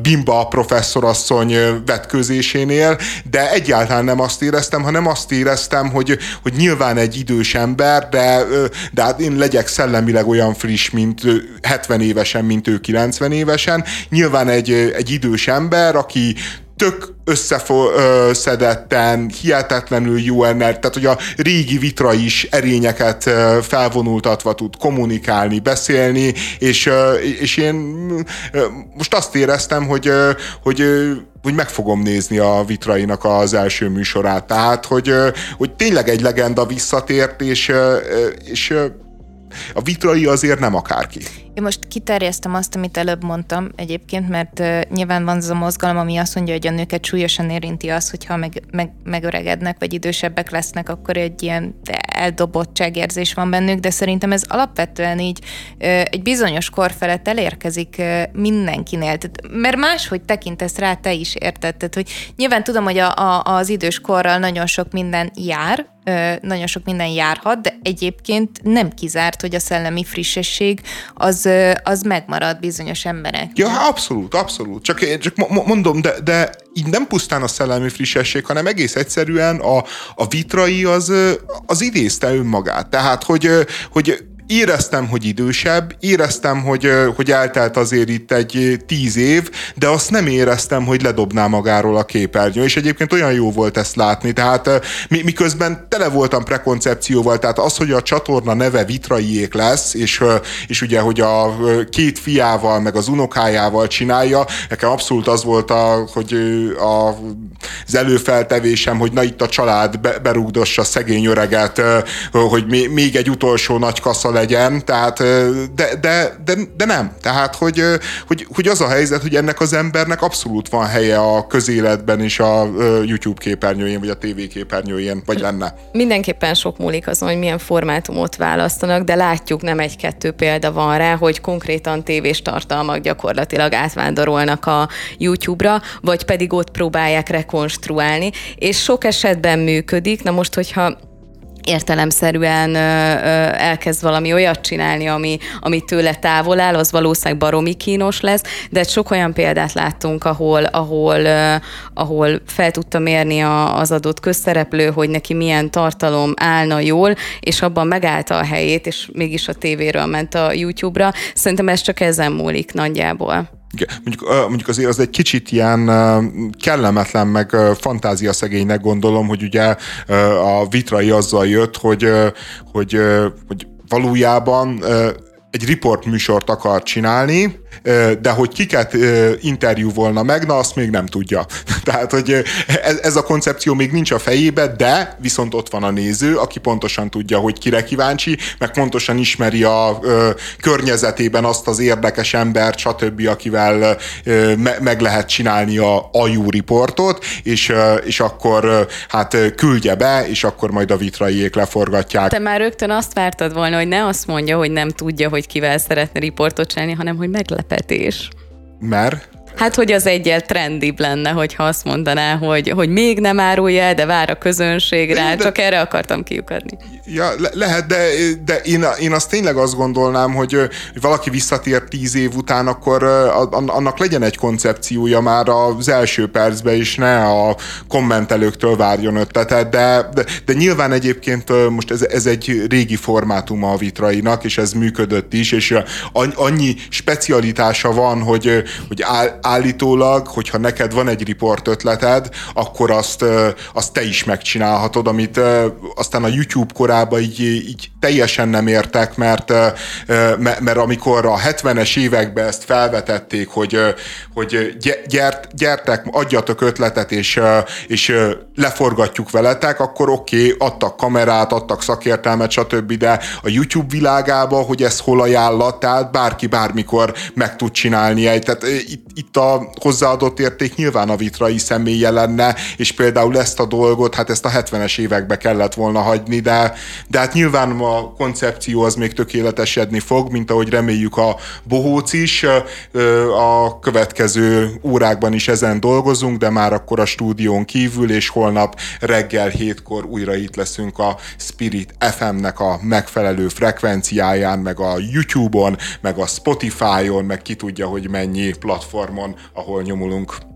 Bimba professzorasszony vetkőzésénél, de egyáltalán nem azt éreztem, hanem azt éreztem, hogy, hogy nyilván egy idős ember, de, de hát én legyek szellemileg olyan friss, mint 70 évesen, mint ő 90 évesen. Nyilván egy, egy idős ember, aki tök összeszedetten, hihetetlenül jó ennek, tehát hogy a régi vitra is erényeket felvonultatva tud kommunikálni, beszélni, és, és én most azt éreztem, hogy, hogy hogy meg fogom nézni a Vitrainak az első műsorát. Tehát, hogy, hogy tényleg egy legenda visszatért, és, és a Vitrai azért nem akárki. Én most kiterjesztem azt, amit előbb mondtam egyébként, mert nyilván van az a mozgalom, ami azt mondja, hogy a nőket súlyosan érinti az, hogyha meg, meg, megöregednek, vagy idősebbek lesznek, akkor egy ilyen eldobottságérzés van bennük, de szerintem ez alapvetően így egy bizonyos kor felett elérkezik uh, mindenkinél. Tehát, mert máshogy tekintesz rá te is, érted? Tehát, hogy nyilván tudom, hogy a, a, az idős korral nagyon sok minden jár, nagyon sok minden járhat, de egyébként nem kizárt, hogy a szellemi frissesség az, az megmarad bizonyos emberek. Ja, abszolút, abszolút. Csak, csak mondom, de, de így nem pusztán a szellemi frissesség, hanem egész egyszerűen a, a vitrai az, az idézte önmagát. Tehát, hogy, hogy éreztem, hogy idősebb, éreztem, hogy, hogy eltelt azért itt egy tíz év, de azt nem éreztem, hogy ledobná magáról a képernyő, és egyébként olyan jó volt ezt látni, tehát miközben tele voltam prekoncepcióval, tehát az, hogy a csatorna neve Vitraiék lesz, és, és ugye, hogy a két fiával, meg az unokájával csinálja, nekem abszolút az volt, a, hogy a, az előfeltevésem, hogy na itt a család be, berúgdossa szegény öreget, hogy még egy utolsó nagy kasza legyen, tehát, de, de, de, de nem. Tehát, hogy, hogy, hogy az a helyzet, hogy ennek az embernek abszolút van helye a közéletben és a YouTube képernyőjén, vagy a TV képernyőjén, vagy lenne. Mindenképpen sok múlik azon, hogy milyen formátumot választanak, de látjuk, nem egy-kettő példa van rá, hogy konkrétan tévés tartalmak gyakorlatilag átvándorolnak a YouTube-ra, vagy pedig ott próbálják rekonstruálni, és sok esetben működik. Na most, hogyha értelemszerűen ö, ö, elkezd valami olyat csinálni, ami, ami tőle távol áll, az valószínűleg baromi kínos lesz, de sok olyan példát láttunk, ahol, ahol, ö, ahol fel tudta mérni a, az adott közszereplő, hogy neki milyen tartalom állna jól, és abban megállta a helyét, és mégis a tévéről ment a YouTube-ra. Szerintem ez csak ezen múlik nagyjából. Mondjuk, mondjuk azért az egy kicsit ilyen kellemetlen, meg fantáziaszegénynek gondolom, hogy ugye a vitrai azzal jött, hogy, hogy, hogy valójában egy riport műsort akar csinálni, de hogy kiket interjúvolna meg, na azt még nem tudja. [laughs] Tehát, hogy ez a koncepció még nincs a fejébe, de viszont ott van a néző, aki pontosan tudja, hogy kire kíváncsi, meg pontosan ismeri a környezetében azt az érdekes embert, stb., akivel meg lehet csinálni a ajú riportot, és, és akkor hát küldje be, és akkor majd a vitraiék leforgatják. Te már rögtön azt vártad volna, hogy ne azt mondja, hogy nem tudja, hogy kivel szeretne riportot csinálni, hanem hogy meglep meglepetés. Mert? Hát, hogy az egyel trendibb lenne, hogyha azt mondaná, hogy, hogy még nem árulja el, de vár a közönség rá, de, csak erre akartam kiukadni. Ja, le, lehet, de, de én, én azt tényleg azt gondolnám, hogy, hogy valaki visszatér tíz év után, akkor annak legyen egy koncepciója már az első percben, és ne a kommentelőktől várjon ötletet, de, de, de nyilván egyébként most ez, ez egy régi formátuma a vitrainak, és ez működött is, és annyi specialitása van, hogy, hogy áll, állítólag, hogyha neked van egy riport ötleted, akkor azt, azt te is megcsinálhatod, amit aztán a YouTube korában így, így teljesen nem értek, mert, mert amikor a 70-es években ezt felvetették, hogy, hogy gyert, gyertek, adjatok ötletet, és, és leforgatjuk veletek, akkor oké, okay, adtak kamerát, adtak szakértelmet, stb., de a YouTube világába, hogy ez hol ajánlat, tehát bárki bármikor meg tud csinálni egy. Tehát itt, itt a hozzáadott érték nyilván a vitrai személye lenne, és például ezt a dolgot, hát ezt a 70-es évekbe kellett volna hagyni, de, de hát nyilván a koncepció az még tökéletesedni fog, mint ahogy reméljük a bohóc is. A következő órákban is ezen dolgozunk, de már akkor a stúdión kívül, és holnap reggel hétkor újra itt leszünk a Spirit FM-nek a megfelelő frekvenciáján, meg a YouTube-on, meg a Spotify-on, meg ki tudja, hogy mennyi platformon, ahol nyomulunk.